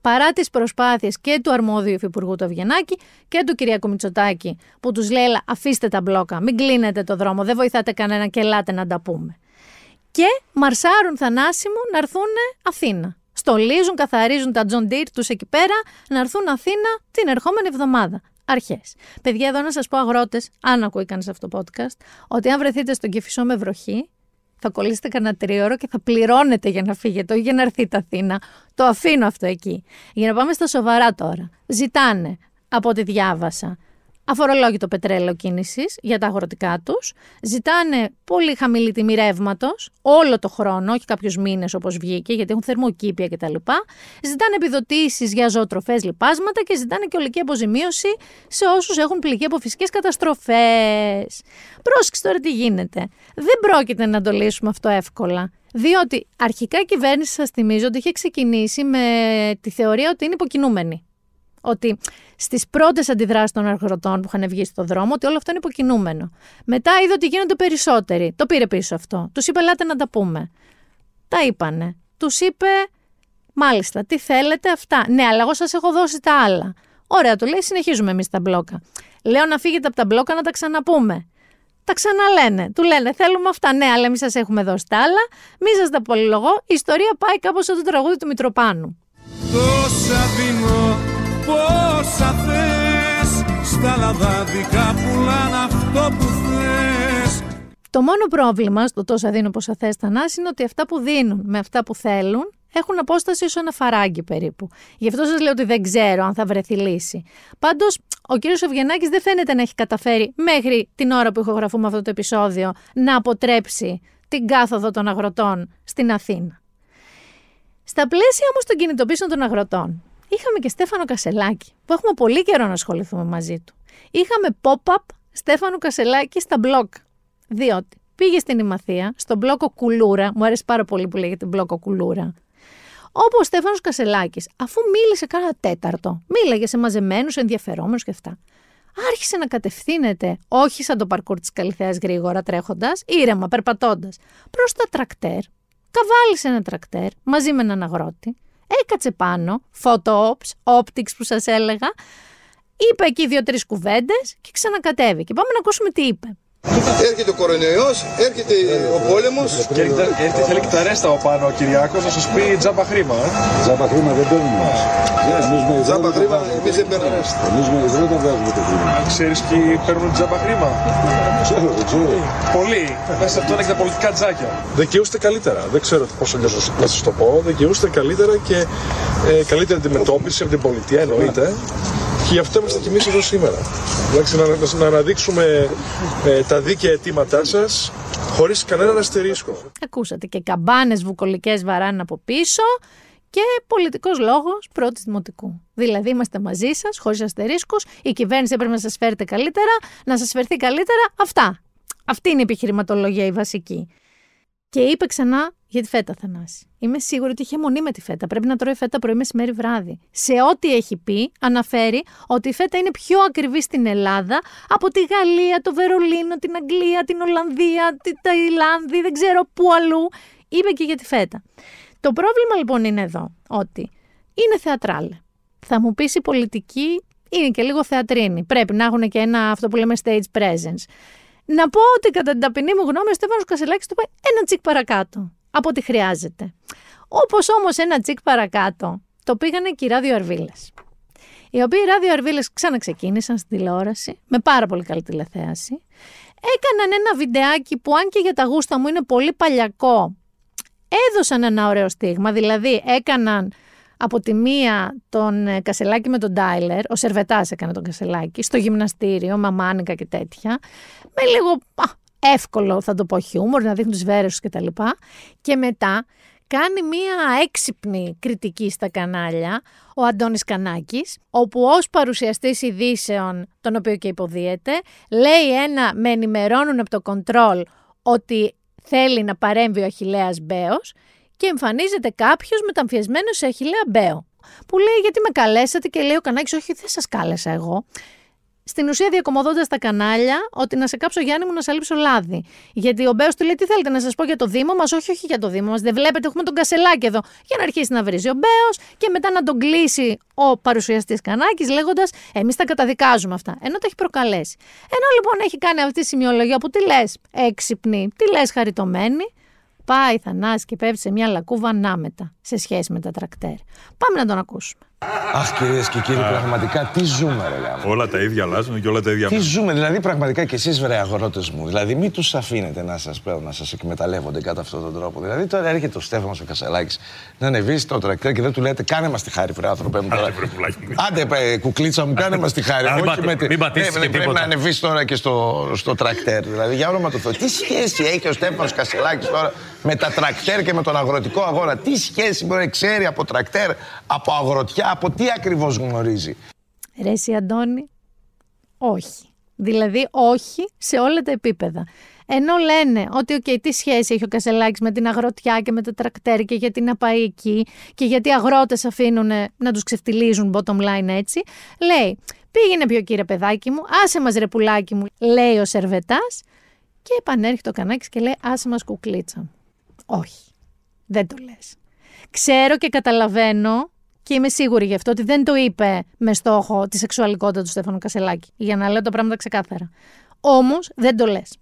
Παρά τις προσπάθειες και του αρμόδιου υφυπουργού του Αυγενάκη και του Κυριακού Μητσοτάκη που τους λέει αφήστε τα μπλόκα, μην κλείνετε το δρόμο, δεν βοηθάτε κανένα και ελάτε να τα πούμε. Και μαρσάρουν θανάσιμο να έρθουν Αθήνα. Στολίζουν, καθαρίζουν τα John Deere τους εκεί πέρα να έρθουν Αθήνα την ερχόμενη εβδομάδα αρχές. Παιδιά, εδώ να σας πω αγρότες, αν ακούει κανείς αυτό το podcast, ότι αν βρεθείτε στον Κεφισό με βροχή, θα κολλήσετε κανένα τρίωρο και θα πληρώνετε για να φύγετε, όχι για να έρθετε Αθήνα. Το αφήνω αυτό εκεί. Για να πάμε στα σοβαρά τώρα. Ζητάνε, από ό,τι διάβασα, αφορολόγητο πετρέλαιο κίνησης για τα αγροτικά τους. Ζητάνε πολύ χαμηλή τιμή ρεύματος όλο το χρόνο, όχι κάποιους μήνες όπως βγήκε, γιατί έχουν θερμοκήπια κτλ. Ζητάνε επιδοτήσεις για ζωοτροφές λοιπάσματα και ζητάνε και ολική αποζημίωση σε όσους έχουν πληγεί από φυσικές καταστροφές. Πρόσεξε τώρα τι γίνεται. Δεν πρόκειται να το λύσουμε αυτό εύκολα. Διότι αρχικά η κυβέρνηση, σας θυμίζω, ότι είχε ξεκινήσει με τη θεωρία ότι είναι υποκινούμενη ότι στις πρώτες αντιδράσεις των αγροτών που είχαν βγει στον δρόμο, ότι όλο αυτό είναι υποκινούμενο. Μετά είδε ότι γίνονται περισσότεροι. Το πήρε πίσω αυτό. Τους είπε, Ελάτε να τα πούμε. Τα είπανε. Τους είπε, Μάλιστα, τι θέλετε αυτά. Ναι, αλλά εγώ σας έχω δώσει τα άλλα. Ωραία, του λέει, συνεχίζουμε εμείς τα μπλόκα. Λέω να φύγετε από τα μπλόκα να τα ξαναπούμε. Τα ξαναλένε. Του λένε, θέλουμε αυτά. Ναι, αλλά εμείς σας έχουμε δώσει τα άλλα. Μη σας τα πολυλογώ. Η ιστορία πάει κάπως σαν το τραγούδι του Μητροπάνου. Τόσα πόσα θες Στα λαδάδικα πουλάνε αυτό που θες Το μόνο πρόβλημα στο τόσα δίνω πόσα θες Θανάση είναι ότι αυτά που δίνουν με αυτά που θέλουν έχουν απόσταση όσο ένα φαράγγι περίπου. Γι' αυτό σας λέω ότι δεν ξέρω αν θα βρεθεί λύση. Πάντως, ο κύριος Ευγενάκης δεν φαίνεται να έχει καταφέρει μέχρι την ώρα που ηχογραφούμε αυτό το επεισόδιο να αποτρέψει την κάθοδο των αγροτών στην Αθήνα. Στα πλαίσια όμως των κινητοποίησεων των αγροτών, είχαμε και Στέφανο Κασελάκη, που έχουμε πολύ καιρό να ασχοληθούμε μαζί του. Είχαμε pop-up Στέφανο Κασελάκη στα μπλοκ. Διότι πήγε στην Ημαθία, στον μπλόκο Κουλούρα, μου αρέσει πάρα πολύ που λέγεται μπλόκο Κουλούρα, όπου ο Στέφανος Κασελάκης, αφού μίλησε κάνα τέταρτο, μίλαγε σε μαζεμένους ενδιαφερόμενους και αυτά. Άρχισε να κατευθύνεται, όχι σαν το παρκούρ της Καλυθέας γρήγορα τρέχοντας, ήρεμα, περπατώντας, προς τα τρακτέρ. Καβάλισε ένα τρακτέρ μαζί με έναν αγρότη έκατσε πάνω, photo ops, optics που σας έλεγα, είπε εκεί δύο-τρεις κουβέντες και ξανακατέβηκε. Πάμε να ακούσουμε τι είπε. Έρχεται ο κορονοϊός, έρχεται ο πόλεμος. Και έρχεται θέλει και τα ρέστα ο πάνω ο Κυριάκος να σας πει τζάμπα χρήμα. Ε; Τζάμπα χρήμα δεν παίρνουμε. Τζάμπα χρήμα εμείς δεν παίρνουμε. Εμείς με δεν τα βγάζουμε το χρήμα. Ξέρεις και παίρνουν τζάμπα χρήμα; Ξέρω, δεν ξέρω. Πολύ. Μέσα αυτό είναι και τα πολιτικά τζάκια. Δικαιούστε καλύτερα. Δεν ξέρω πώς να σας το πω. Δικαιούστε καλύτερα και ε, καλύτερη αντιμετώπιση από την πολιτεία εννοείται Και γι' αυτό είμαστε κι εμείς εδώ σήμερα. Εντάξει, να, να, να αναδείξουμε ε, τα δίκαια αιτήματά σας χωρίς κανέναν αστερίσκο. Ακούσατε και καμπάνες βουκολικές βαράνε από πίσω και πολιτικός λόγος πρώτης δημοτικού. Δηλαδή, είμαστε μαζί σας, χωρίς αστερίσκους. Η κυβέρνηση έπρεπε να σας φέρετε καλύτερα, να σας φερθεί καλύτερα. Αυτά. Αυτή είναι η επιχειρηματολογία η βασική. Και είπε ξανά για τη φέτα, Θανάση. Είμαι σίγουρη ότι είχε μονή με τη φέτα. Πρέπει να τρώει φέτα πρωί, μεσημέρι, βράδυ. Σε ό,τι έχει πει, αναφέρει ότι η φέτα είναι πιο ακριβή στην Ελλάδα από τη Γαλλία, το Βερολίνο, την Αγγλία, την Ολλανδία, την Ταϊλάνδη, δεν ξέρω πού αλλού. Είπε και για τη φέτα. Το πρόβλημα λοιπόν είναι εδώ ότι είναι θεατράλε. Θα μου πεις η πολιτική είναι και λίγο θεατρίνη. Πρέπει να έχουν και ένα αυτό που λέμε stage presence. Να πω ότι κατά την ταπεινή μου γνώμη ο Στέφανος Κασελάκης το πάει ένα τσικ παρακάτω από ό,τι χρειάζεται. Όπως όμως ένα τσικ παρακάτω το πήγανε και οι ράδιο Αρβίλες. Οι οποίοι οι ράδιο Αρβίλες ξαναξεκίνησαν στην τηλεόραση με πάρα πολύ καλή τηλεθέαση. Έκαναν ένα βιντεάκι που αν και για τα γούστα μου είναι πολύ παλιακό έδωσαν ένα ωραίο στίγμα, δηλαδή έκαναν από τη μία τον ε, Κασελάκη με τον Τάιλερ, ο Σερβετάς έκανε τον Κασελάκη, στο γυμναστήριο, μαμάνικα και τέτοια, με λίγο α, εύκολο θα το πω χιούμορ, να δείχνουν τις βέρες και τα λοιπά. Και μετά κάνει μία έξυπνη κριτική στα κανάλια ο Αντώνης Κανάκης, όπου ως παρουσιαστής ειδήσεων, τον οποίο και υποδίεται, λέει ένα «με ενημερώνουν από το κοντρόλ» ότι θέλει να παρέμβει ο Αχιλέας Μπέος και εμφανίζεται κάποιος μεταμφιεσμένο σε Αχιλέα Μπέο. Που λέει γιατί με καλέσατε; και λέει ο Κανάκης όχι δεν σας κάλεσα εγώ στην ουσία διακομωδώντας τα κανάλια ότι να σε κάψω Γιάννη μου να σε λείψω λάδι. Γιατί ο Μπέος του λέει: Τι θέλετε να σας πω για το Δήμο μας, όχι, όχι για το Δήμο μας. Δεν βλέπετε, έχουμε τον Κασελάκη εδώ. Για να αρχίσει να βρίζει ο Μπέος και μετά να τον κλείσει ο παρουσιαστής Κανάκης λέγοντας: Εμείς τα καταδικάζουμε αυτά. Ενώ το έχει προκαλέσει. Ενώ λοιπόν έχει κάνει αυτή τη σημειολογία που τι λες έξυπνη, τι λες χαριτωμένη, πάει Θανάση και πέφτει σε μια λακκούβα ανάμετα σε σχέση με τα τρακτέρ. Πάμε να τον ακούσουμε. Αχ, κυρίες και κύριοι, πραγματικά τι ζούμε, ρε γάμο. Όλα τα ίδια αλλάζουν και όλα τα ίδια Τι ζούμε, δηλαδή πραγματικά και εσείς, βρε αγρότες μου. Δηλαδή, μην τους αφήνετε να σας παίρνουν, να σας εκμεταλλεύονται κατά αυτόν τον τρόπο. Δηλαδή, τώρα έρχεται ο Στέφανος ο Κασελάκης να ανεβεί στο τρακτέρ και δεν του λέτε, κάνε μας τη χάρη, βρε άνθρωπε μου. Τώρα. Άντε, παι, κουκλίτσα μου, κάνε μας τη χάρη. Α, μην Όχι πατ- με τη- μην πατήσεις Ναι, και Πρέπει τίποτα. να ανεβείς τώρα και στο, στο τρακτέρ. Δηλαδή, για όνομα του Θεού, τι σχέση έχει ο Στέφανος Κασελάκης τώρα με τα τρακτέρ και με τον αγροτικό αγώνα. Τι σχέση μπορεί να ξέρει από τρακτέρ, από αγροτιά, από τι ακριβώς γνωρίζει; Ρε εσύ Αντώνη, όχι. Δηλαδή όχι σε όλα τα επίπεδα. Ενώ λένε ότι οκ, τι σχέση έχει ο Κασελάκης με την αγροτιά και με τα τρακτέρ και γιατί να πάει εκεί και γιατί οι αγρότες αφήνουν να τους ξεφτιλίζουν bottom line έτσι, λέει πήγαινε πιο κύριε παιδάκι μου, άσε μας ρε πουλάκι μου, λέει ο Σερβετάς και επανέρχεται ο Κανάκης και λέει άσε μας κουκλίτσα μου. Όχι, δεν το λες. Ξέρω και καταλαβαίνω και είμαι σίγουρη γι' αυτό ότι δεν το είπε με στόχο τη σεξουαλικότητα του Στέφανου Κασελάκη. Για να λέω τα πράγματα ξεκάθαρα. Όμως δεν το λες.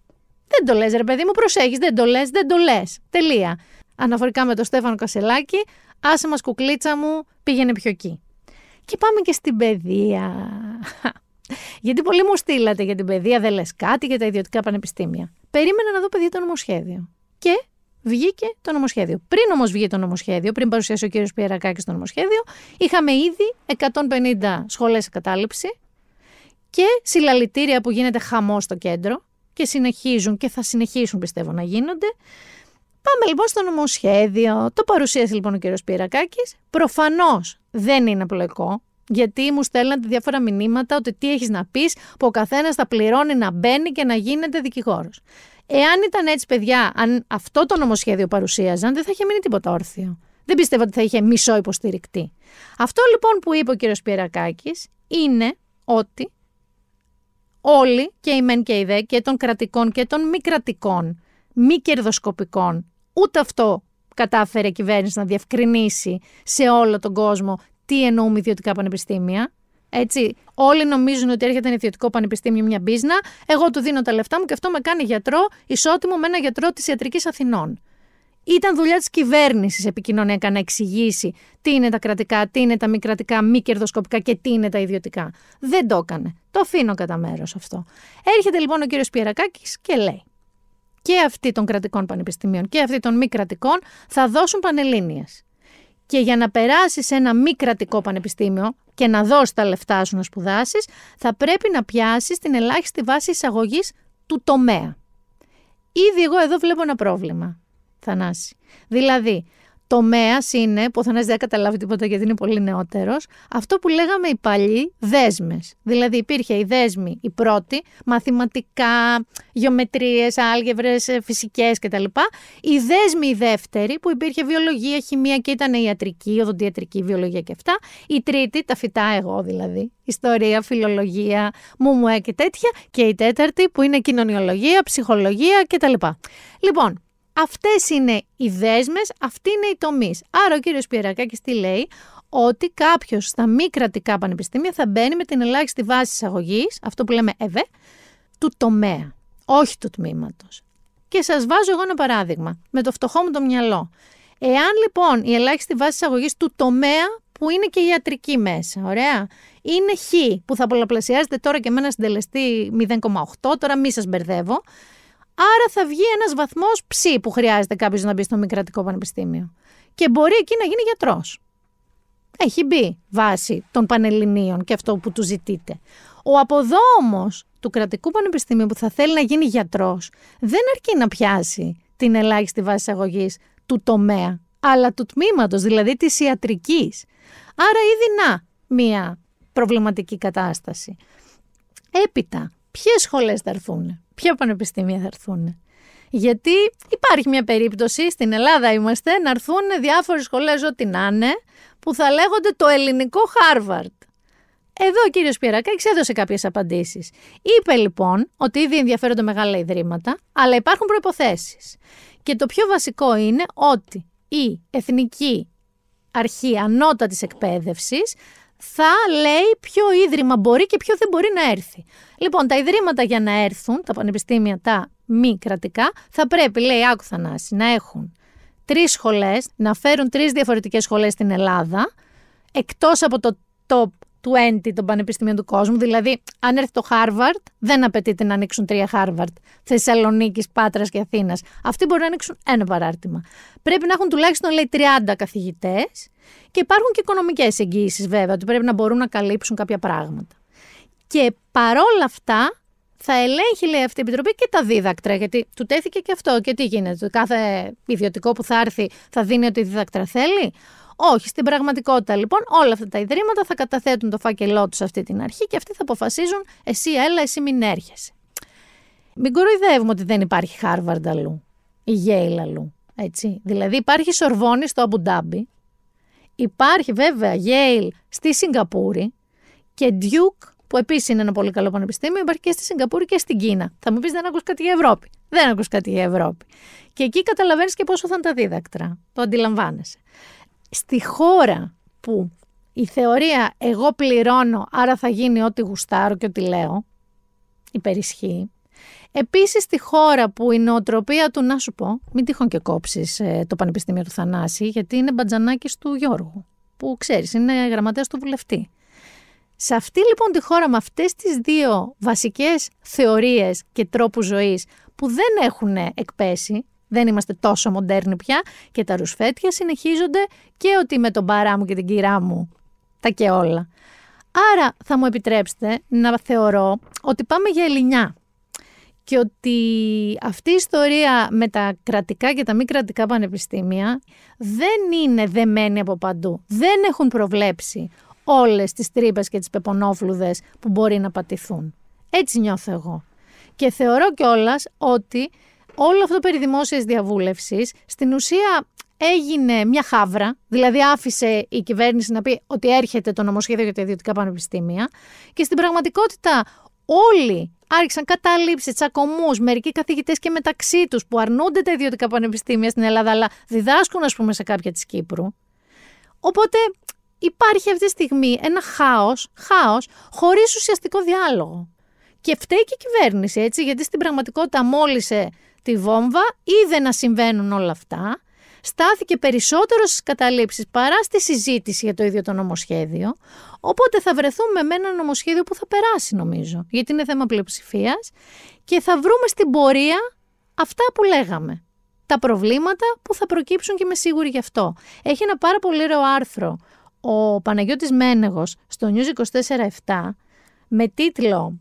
Δεν το λες, ρε παιδί μου, προσέχεις. Δεν το λες, δεν το λες. Τελεία. Αναφορικά με τον Στέφανο Κασελάκη, άσε μας κουκλίτσα μου, πήγαινε πιο εκεί. Και πάμε και στην παιδεία. (laughs) Γιατί πολλοί μου στείλατε για την παιδεία, δεν λες κάτι για τα ιδιωτικά πανεπιστήμια. Περίμενα να δω παιδί το νομοσχέδιο. Και βγήκε το νομοσχέδιο. Πριν όμως βγει το νομοσχέδιο, πριν παρουσιάσει ο κύριος Πιερακάκης το νομοσχέδιο, είχαμε ήδη 150 σχολές κατάληψη και συλλαλητήρια που γίνεται χαμό στο κέντρο και συνεχίζουν και θα συνεχίσουν πιστεύω να γίνονται. Πάμε λοιπόν στο νομοσχέδιο. Το παρουσίασε λοιπόν ο κύριος Πιερακάκης. Προφανώς δεν είναι απλοϊκό, γιατί μου στέλνατε διάφορα μηνύματα ότι τι έχεις να πεις, που ο καθένας θα πληρώνει να μπαίνει και να γίνεται δικηγόρος. Εάν ήταν έτσι, παιδιά, αν αυτό το νομοσχέδιο παρουσίαζαν, δεν θα είχε μείνει τίποτα όρθιο. Δεν πιστεύω ότι θα είχε μισό υποστηρικτή. Αυτό λοιπόν που είπε ο κύριος Πιερακάκης είναι ότι όλοι και οι μεν και οι δε και των κρατικών και των μη κρατικών, μη κερδοσκοπικών, ούτε αυτό κατάφερε η κυβέρνηση να διευκρινίσει σε όλο τον κόσμο τι εννοούμε ιδιωτικά πανεπιστήμια. Έτσι, όλοι νομίζουν ότι έρχεται ένα ιδιωτικό πανεπιστήμιο μια μπίζνα. Εγώ του δίνω τα λεφτά μου και αυτό με κάνει γιατρό ισότιμο με ένα γιατρό της Ιατρικής Αθηνών. Ήταν δουλειά της κυβέρνησης επικοινωνιακά να εξηγήσει τι είναι τα κρατικά, τι είναι τα μη κρατικά, μη κερδοσκοπικά και τι είναι τα ιδιωτικά. Δεν το έκανε. Το αφήνω κατά μέρος αυτό. Έρχεται λοιπόν ο κύριος Πιερακάκης και λέει: Και αυτοί των κρατικών πανεπιστημίων και αυτοί των μη κρατικών θα δώσουν πανελλήνιες. Και για να περάσεις σε ένα μη κρατικό πανεπιστήμιο και να δώσεις τα λεφτά σου να σπουδάσεις, θα πρέπει να πιάσεις την ελάχιστη βάση εισαγωγής του τομέα. Ήδη εγώ εδώ βλέπω ένα πρόβλημα, Θανάση. Δηλαδή, τομέας είναι, που ο Θανάσης δεν καταλάβει τίποτα γιατί είναι πολύ νεότερος, αυτό που λέγαμε οι παλιοί δέσμες. Δηλαδή υπήρχε η δέσμη η πρώτη, μαθηματικά, γεωμετρίες, άλγευρες, φυσικές κτλ. Η δέσμη η δεύτερη, που υπήρχε βιολογία, χημεία και ήταν η ιατρική, οδοντιατρική, βιολογία και αυτά. Η τρίτη, τα φυτά εγώ δηλαδή, ιστορία, φιλολογία, μουμουέ και τέτοια. Και η τέταρτη που είναι κοινωνιολογία, ψυχολογία κτλ. Λοιπόν, Αυτές είναι οι δέσμες, αυτοί είναι οι τομείς. Άρα ο κύριος Πιερακάκης τι λέει, ότι κάποιος στα μη κρατικά πανεπιστήμια θα μπαίνει με την ελάχιστη βάση εισαγωγής, αυτό που λέμε ΕΒΕ, του τομέα, όχι του τμήματος. Και σας βάζω εγώ ένα παράδειγμα, με το φτωχό μου το μυαλό. Εάν λοιπόν η ελάχιστη βάση εισαγωγής του τομέα, που είναι και ιατρική μέσα, ωραία, είναι χ, που θα πολλαπλασιάζεται τώρα και με ένα συντελεστή 0,8, τώρα μη σας μπερδεύω, Άρα θα βγει ένας βαθμός ψ που χρειάζεται κάποιος να μπει στο μη κρατικό πανεπιστήμιο. Και μπορεί εκεί να γίνει γιατρός. Έχει μπει βάση των Πανελληνίων και αυτό που του ζητείτε. Ο αποδόμος του κρατικού πανεπιστήμιου που θα θέλει να γίνει γιατρός δεν αρκεί να πιάσει την ελάχιστη βάση αγωγή του τομέα, αλλά του τμήματος, δηλαδή της ιατρικής. Άρα ήδη να μία προβληματική κατάσταση. Έπειτα, ποιες σχολές θα έρθουν; Ποια πανεπιστήμια θα έρθουν; Γιατί υπάρχει μια περίπτωση, στην Ελλάδα είμαστε, να έρθουν διάφορες σχολές ό,τι να είναι, που θα λέγονται το ελληνικό Χάρβαρτ. Εδώ ο κύριος Πιερακάκης έδωσε κάποιες απαντήσεις. Είπε λοιπόν ότι ήδη ενδιαφέρονται μεγάλα ιδρύματα, αλλά υπάρχουν προϋποθέσεις. Και το πιο βασικό είναι ότι η Εθνική Αρχή Ανώτατης Εκπαίδευσης θα λέει ποιο ίδρυμα μπορεί και ποιο δεν μπορεί να έρθει. Λοιπόν, τα ιδρύματα για να έρθουν, τα πανεπιστήμια, τα μη κρατικά, θα πρέπει, λέει Άκου Θανάση, να έχουν τρεις σχολές, να φέρουν τρεις διαφορετικές σχολές στην Ελλάδα, εκτός από το top 20 των πανεπιστήμιων του κόσμου. Δηλαδή, αν έρθει το Harvard, δεν απαιτείται να ανοίξουν τρία Harvard. Θεσσαλονίκης, Πάτρας και Αθήνας. Αυτοί μπορεί να ανοίξουν ένα παράρτημα. Πρέπει να έχουν τουλάχιστον λέει 30 καθηγητές και υπάρχουν και οικονομικές εγγύησεις, βέβαια, ότι πρέπει να μπορούν να καλύψουν κάποια πράγματα. Και παρόλα αυτά, θα ελέγχει, λέει αυτή η επιτροπή, και τα δίδακτρα. Γιατί του τέθηκε και αυτό. Και τι γίνεται, κάθε ιδιωτικό που θα έρθει θα δίνει ό,τι δίδακτρα θέλει; Όχι, στην πραγματικότητα λοιπόν όλα αυτά τα ιδρύματα θα καταθέτουν το φάκελό τους σε αυτή την αρχή και αυτοί θα αποφασίζουν εσύ έλα, εσύ μην έρχεσαι. Μην κοροϊδεύουμε ότι δεν υπάρχει Χάρβαρντ αλλού ή Γέιλ αλλού. Έτσι. Δηλαδή υπάρχει Σορβόνη στο Αμπουντάμπι, υπάρχει βέβαια Γέιλ στη Σιγκαπούρη και Duke που επίσης είναι ένα πολύ καλό πανεπιστήμιο, υπάρχει και στη Σιγκαπούρη και στην Κίνα. Θα μου πεις δεν ακούς κάτι για Ευρώπη. Δεν ακούς κάτι για Ευρώπη. Και εκεί καταλαβαίνεις και πόσο θα είναι τα δίδακτρα. Το αντιλαμβάνεσαι στη χώρα που η θεωρία εγώ πληρώνω, άρα θα γίνει ό,τι γουστάρω και ό,τι λέω, υπερισχύει. Επίσης στη χώρα που η νοοτροπία του, να σου πω, μην τυχόν και κόψεις ε, το Πανεπιστήμιο του Θανάση, γιατί είναι μπατζανάκης του Γιώργου, που ξέρεις, είναι γραμματέας του βουλευτή. Σε αυτή λοιπόν τη χώρα με αυτές τις δύο βασικές θεωρίες και τρόπους ζωής που δεν έχουν εκπέσει, δεν είμαστε τόσο μοντέρνοι πια και τα ρουσφέτια συνεχίζονται και ότι με τον παρά μου και την κυρά μου τα και όλα. Άρα θα μου επιτρέψετε να θεωρώ ότι πάμε για ελληνιά και ότι αυτή η ιστορία με τα κρατικά και τα μη κρατικά πανεπιστήμια δεν είναι δεμένη από παντού. Δεν έχουν προβλέψει όλες τις τρύπες και τις πεπονόφλουδες που μπορεί να πατηθούν. Έτσι νιώθω εγώ. Και θεωρώ κιόλας ότι όλο αυτό περί δημόσιας διαβούλευσης στην ουσία έγινε μια χάβρα, δηλαδή άφησε η κυβέρνηση να πει ότι έρχεται το νομοσχέδιο για τα ιδιωτικά πανεπιστήμια και στην πραγματικότητα όλοι άρχισαν καταλήψεις, τσακωμούς, μερικοί καθηγητές και μεταξύ τους που αρνούνται τα ιδιωτικά πανεπιστήμια στην Ελλάδα, αλλά διδάσκουν, ας πούμε, σε κάποια της Κύπρου. Οπότε υπάρχει αυτή τη στιγμή ένα χάος, χάος, χωρίς ουσιαστικό διάλογο. Και φταίει και η κυβέρνηση, έτσι, γιατί στην πραγματικότητα μόλισε τη βόμβα, είδε να συμβαίνουν όλα αυτά, στάθηκε περισσότερο στις καταλήψεις παρά στη συζήτηση για το ίδιο το νομοσχέδιο, οπότε θα βρεθούμε με ένα νομοσχέδιο που θα περάσει νομίζω, γιατί είναι θέμα πλειοψηφίας και θα βρούμε στην πορεία αυτά που λέγαμε. τα προβλήματα που θα προκύψουν και είμαι σίγουρη γι' αυτό. Έχει ένα πάρα πολύ ωραίο άρθρο ο Παναγιώτης Μένεγος στο News 24-7 με τίτλο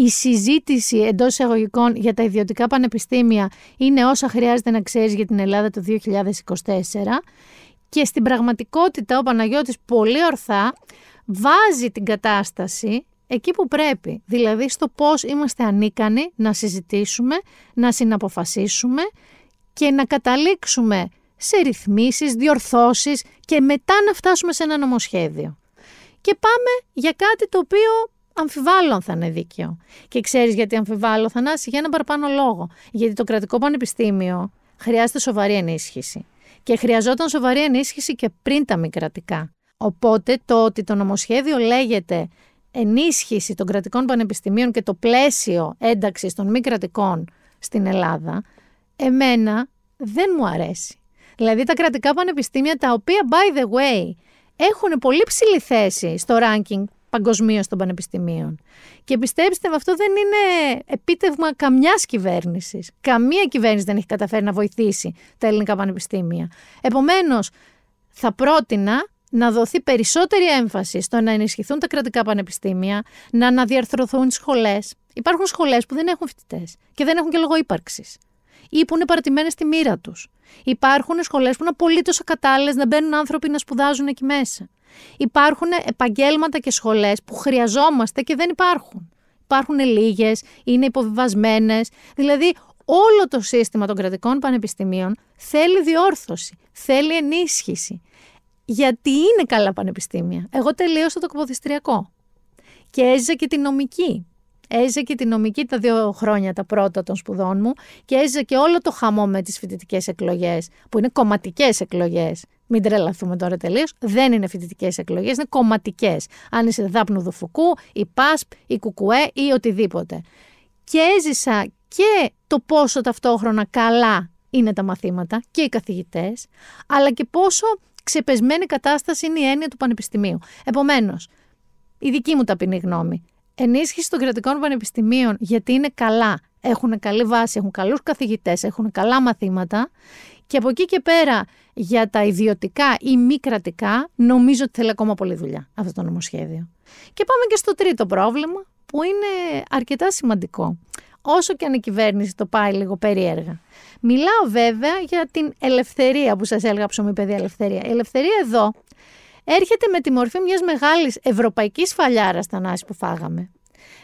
«Η συζήτηση εντός εισαγωγικών για τα ιδιωτικά πανεπιστήμια είναι όσα χρειάζεται να ξέρεις για την Ελλάδα το 2024» και στην πραγματικότητα ο Παναγιώτης πολύ ορθά βάζει την κατάσταση εκεί που πρέπει, δηλαδή στο πώς είμαστε ανίκανοι να συζητήσουμε, να συναποφασίσουμε και να καταλήξουμε σε ρυθμίσεις, διορθώσεις και μετά να φτάσουμε σε ένα νομοσχέδιο. Και πάμε για κάτι το οποίο αμφιβάλλω αν θα είναι δίκαιο. Και ξέρεις γιατί αμφιβάλλω, Θανάση, για ένα παραπάνω λόγο. Γιατί το κρατικό πανεπιστήμιο χρειάζεται σοβαρή ενίσχυση. Και χρειαζόταν σοβαρή ενίσχυση και πριν τα μη κρατικά. Οπότε το ότι το νομοσχέδιο λέγεται ενίσχυση των κρατικών πανεπιστημίων και το πλαίσιο ένταξης των μη κρατικών στην Ελλάδα, εμένα δεν μου αρέσει. Δηλαδή τα κρατικά πανεπιστήμια τα οποία, by the way, έχουν πολύ ψηλή θέση στο ranking παγκοσμίως των πανεπιστημίων. Και πιστέψτε με, αυτό δεν είναι επίτευγμα καμιάς κυβέρνησης. Καμία κυβέρνηση δεν έχει καταφέρει να βοηθήσει τα ελληνικά πανεπιστήμια. Επομένως, θα πρότεινα να δοθεί περισσότερη έμφαση στο να ενισχυθούν τα κρατικά πανεπιστήμια, να αναδιαρθρωθούν σχολές. Υπάρχουν σχολές που δεν έχουν φοιτητές και δεν έχουν και λόγο ύπαρξης. Ή που είναι παρατημένες στη μοίρα τους. Υπάρχουν σχολές που είναι απολύτως ακατάλληλες να μπαίνουν άνθρωποι να σπουδάζουν εκεί μέσα. Υπάρχουν επαγγέλματα και σχολές που χρειαζόμαστε και δεν υπάρχουν. Υπάρχουν λίγες, είναι υποβιβασμένες. Δηλαδή, όλο το σύστημα των κρατικών πανεπιστημίων θέλει διόρθωση, θέλει ενίσχυση. Γιατί είναι καλά πανεπιστήμια. Εγώ τελείωσα το καποδιστριακό και έζησα και τη νομική. Έζησα και τη νομική τα δύο χρόνια τα πρώτα των σπουδών μου και έζησα και όλο το χαμό με τις φοιτητικές εκλογές, που είναι κομματικές εκλογές. Μην τρελαθούμε τώρα τελείως. Δεν είναι φοιτητικές εκλογές, είναι κομματικές. Αν είσαι δάπνου δουφουκού, η ΠΑΣΠ, η ΚουΚουέ ή οτιδήποτε. Και έζησα και το πόσο ταυτόχρονα καλά είναι τα μαθήματα και οι καθηγητές, αλλά και πόσο ξεπεσμένη κατάσταση είναι η έννοια του πανεπιστημίου. Επομένως, η δική μου ταπεινή γνώμη, ενίσχυση των κρατικών πανεπιστημίων γιατί είναι καλά, έχουν καλή βάση, έχουν καλούς καθηγητές, έχουν καλά μαθήματα και από εκεί και πέρα για τα ιδιωτικά ή μη κρατικά νομίζω ότι θέλει ακόμα πολλή δουλειά αυτό το νομοσχέδιο. Και πάμε και στο τρίτο πρόβλημα που είναι αρκετά σημαντικό. Όσο και αν η κυβέρνηση το πάει λίγο περίεργα. Μιλάω βέβαια για την ελευθερία που σας έλεγα ψωμί παιδιά ελευθερία. Η ελευθερία εδώ έρχεται με τη μορφή μιας μεγάλης ευρωπαϊκής φαλιάρας στα νάση που φάγαμε.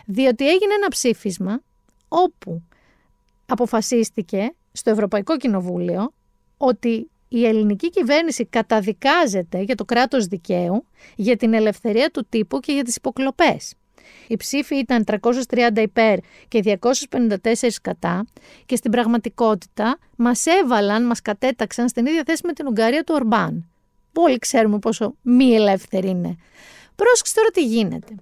Διότι έγινε ένα ψήφισμα όπου αποφασίστηκε στο Ευρωπαϊκό Κοινοβούλιο ότι η ελληνική κυβέρνηση καταδικάζεται για το κράτος δικαίου, για την ελευθερία του τύπου και για τις υποκλοπές. Οι ψήφοι ήταν 330 υπέρ και 254 κατά και στην πραγματικότητα μας έβαλαν, μας κατέταξαν στην ίδια θέση με την Ουγγαρία του Ορμπάν. Όλοι ξέρουμε πόσο μη ελεύθερη είναι. Πρόσεξε τώρα τι γίνεται.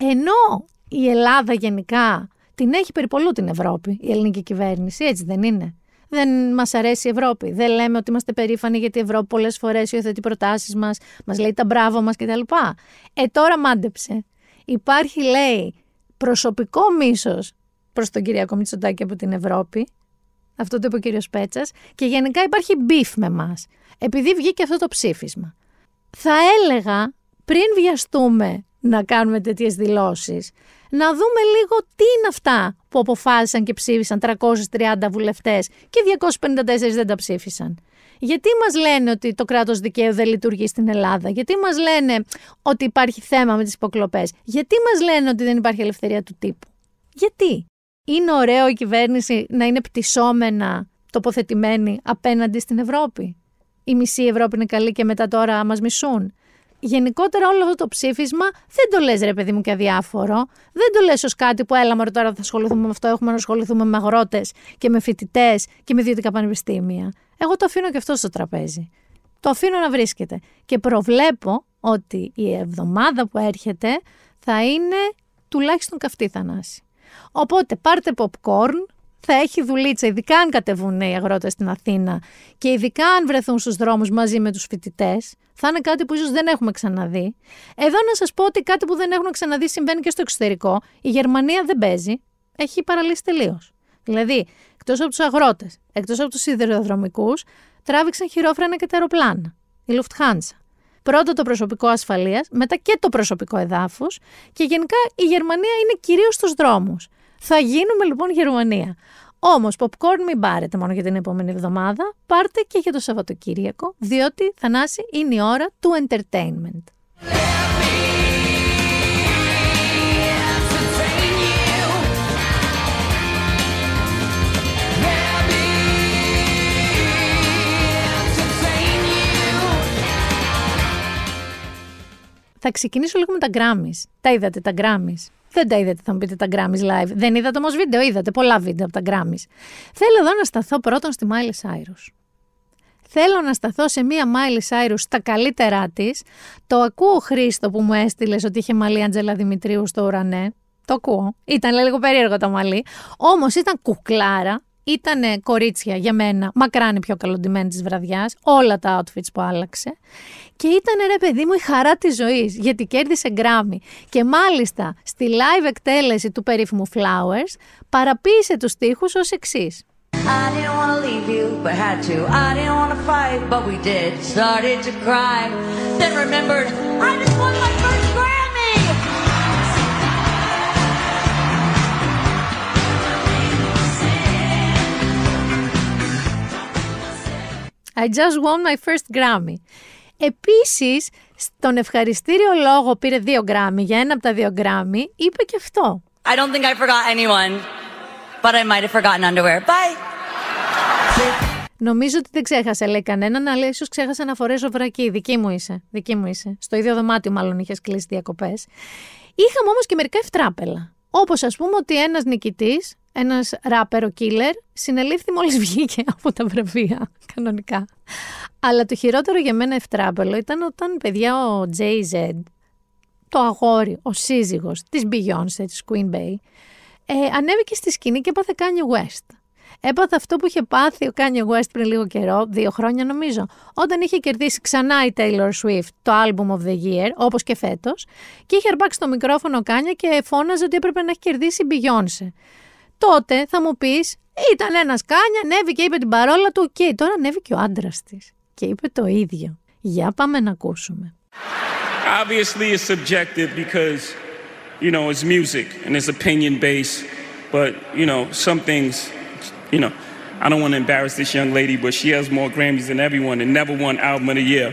Ενώ η Ελλάδα γενικά την έχει περιπολού την Ευρώπη, η ελληνική κυβέρνηση, έτσι δεν είναι; Δεν μας αρέσει η Ευρώπη. Δεν λέμε ότι είμαστε περήφανοι γιατί η Ευρώπη πολλές φορές υιοθετεί προτάσεις μας, μας λέει τα μπράβο μας κτλ. Ε, τώρα μάντεψε. Υπάρχει, λέει, προσωπικό μίσος προς τον Κυριακό Μητσοτάκη από την Ευρώπη. Αυτό το είπε ο κύριος Πέτσας. Και γενικά υπάρχει beef με εμάς. Επειδή βγήκε αυτό το ψήφισμα. Θα έλεγα πριν βιαστούμε να κάνουμε τέτοιες δηλώσεις, να δούμε λίγο τι είναι αυτά που αποφάσισαν και ψήφισαν 330 βουλευτές και 254 δεν τα ψήφισαν. Γιατί μας λένε ότι το κράτος δικαίου δεν λειτουργεί στην Ελλάδα, γιατί μας λένε ότι υπάρχει θέμα με τις υποκλοπές, γιατί μας λένε ότι δεν υπάρχει ελευθερία του τύπου; Γιατί; Είναι ωραίο η κυβέρνηση να είναι πτυσσόμενα τοποθετημένη απέναντι στην Ευρώπη; Η μισή Ευρώπη είναι καλή και μετά τώρα μας μισούν; Γενικότερα όλο αυτό το ψήφισμα δεν το λες ρε παιδί μου και αδιάφορο. Δεν το λες ως κάτι που έλα μωρέ τώρα θα ασχοληθούμε με αυτό, έχουμε να ασχοληθούμε με αγρότες και με φοιτητές και με ιδιωτικά πανεπιστήμια. Εγώ το αφήνω και αυτό στο τραπέζι. Το αφήνω να βρίσκεται. Και προβλέπω ότι η εβδομάδα που έρχεται θα είναι τουλάχιστον καυτή θανάση. Οπότε πάρτε popcorn, θα έχει δουλίτσα, ειδικά αν κατεβούν οι αγρότες στην Αθήνα και ειδικά αν βρεθούν στους δρόμους μαζί με τους φοιτητές, θα είναι κάτι που ίσως δεν έχουμε ξαναδεί. Εδώ να σας πω ότι κάτι που δεν έχουμε ξαναδεί συμβαίνει και στο εξωτερικό. Η Γερμανία δεν παίζει. Έχει παραλύσει τελείως. Δηλαδή, εκτός από τους αγρότες, εκτός από τους σιδηροδρομικούς, τράβηξαν χειρόφρενα και τα αεροπλάνα. Η Lufthansa. Πρώτο το προσωπικό ασφαλείας, μετά και το προσωπικό εδάφους και γενικά η Γερμανία είναι κυρίως στους δρόμους. Θα γίνουμε λοιπόν Γερμανία. Όμως, popcorn μην πάρετε μόνο για την επόμενη εβδομάδα, πάρτε και για το Σαββατοκύριακο, διότι Θανάση είναι η ώρα του entertainment. Θα ξεκινήσω λίγο με τα Grammys. Τα είδατε τα Grammys; Δεν τα είδατε, θα μου πείτε τα Grammys live. Δεν είδατε όμως βίντεο, είδατε πολλά βίντεο από τα Grammys. Θέλω εδώ να σταθώ πρώτον στη Miley Cyrus. Θέλω να σταθώ σε μία Miley Cyrus στα καλύτερά της. Το ακούω Χρήστο που μου έστειλες ότι είχε μαλλί Αντζέλα Δημητρίου στο ουρανέ. Το ακούω. Ήταν λίγο περίεργο το μαλλί. Όμως ήταν κουκλάρα. Ήταν κορίτσια για μένα, μακράν η πιο καλοντημένη της βραδιάς. Όλα τα outfits που άλλαξε. Και ήταν ρε παιδί μου η χαρά τη ζωή, γιατί κέρδισε γκράμι. Και μάλιστα στη live εκτέλεση του περίφημου Flowers παραποίησε του στίχου ω εξή. I didn't want to leave you, but had to. I didn't want to fight, but we did. Started to cry, then remembered I just won my first Grammy. I just won my first Grammy. Επίσης, στον ευχαριστήριο λόγο πήρε δύο γκράμμι, για ένα από τα δύο γκράμμι, είπε και αυτό. I don't think I forgot anyone, but I might have forgotten underwear. Bye! Νομίζω ότι δεν ξέχασε, λέει κανέναν, αλλά ίσως ξέχασε να φορέσω βρακί. Δική μου είσαι. Δική μου είσαι. Στο ίδιο δωμάτιο, μάλλον είχες κλείσει διακοπές. Είχαμε όμως και μερικά ευτράπελα. Όπως ας πούμε ότι ένας νικητής ένας ράπερο killer συνελήφθη μόλις βγήκε από τα βραβεία, κανονικά. Αλλά το χειρότερο για μένα ευτράπελο ήταν όταν παιδιά ο Jay-Z, το αγόρι, ο σύζυγος της Beyoncé, της Queen Bey, ε, ανέβηκε στη σκηνή και έπαθε Kanye West. Έπαθε αυτό που είχε πάθει ο Kanye West πριν λίγο καιρό, δύο χρόνια νομίζω, όταν είχε κερδίσει ξανά η Taylor Swift το Album of the Year, όπως και φέτος, και είχε αρπάξει το μικρόφωνο ο Kanye και φώναζε ότι έπρεπε να έχει κερδίσει η Beyoncé τότε θα μου πει, ήταν ένα κάνια, ανέβηκε και είπε την παρόλα του. Και τώρα ανέβηκε ο άντρα τη και είπε το ίδιο. Για πάμε να ακούσουμε. Obviously it's subjective because, you know, it's music and it's opinion based. But, you know, some things, you know, I don't want to embarrass this young lady, but she has more Grammys than everyone and never won Album of the Year.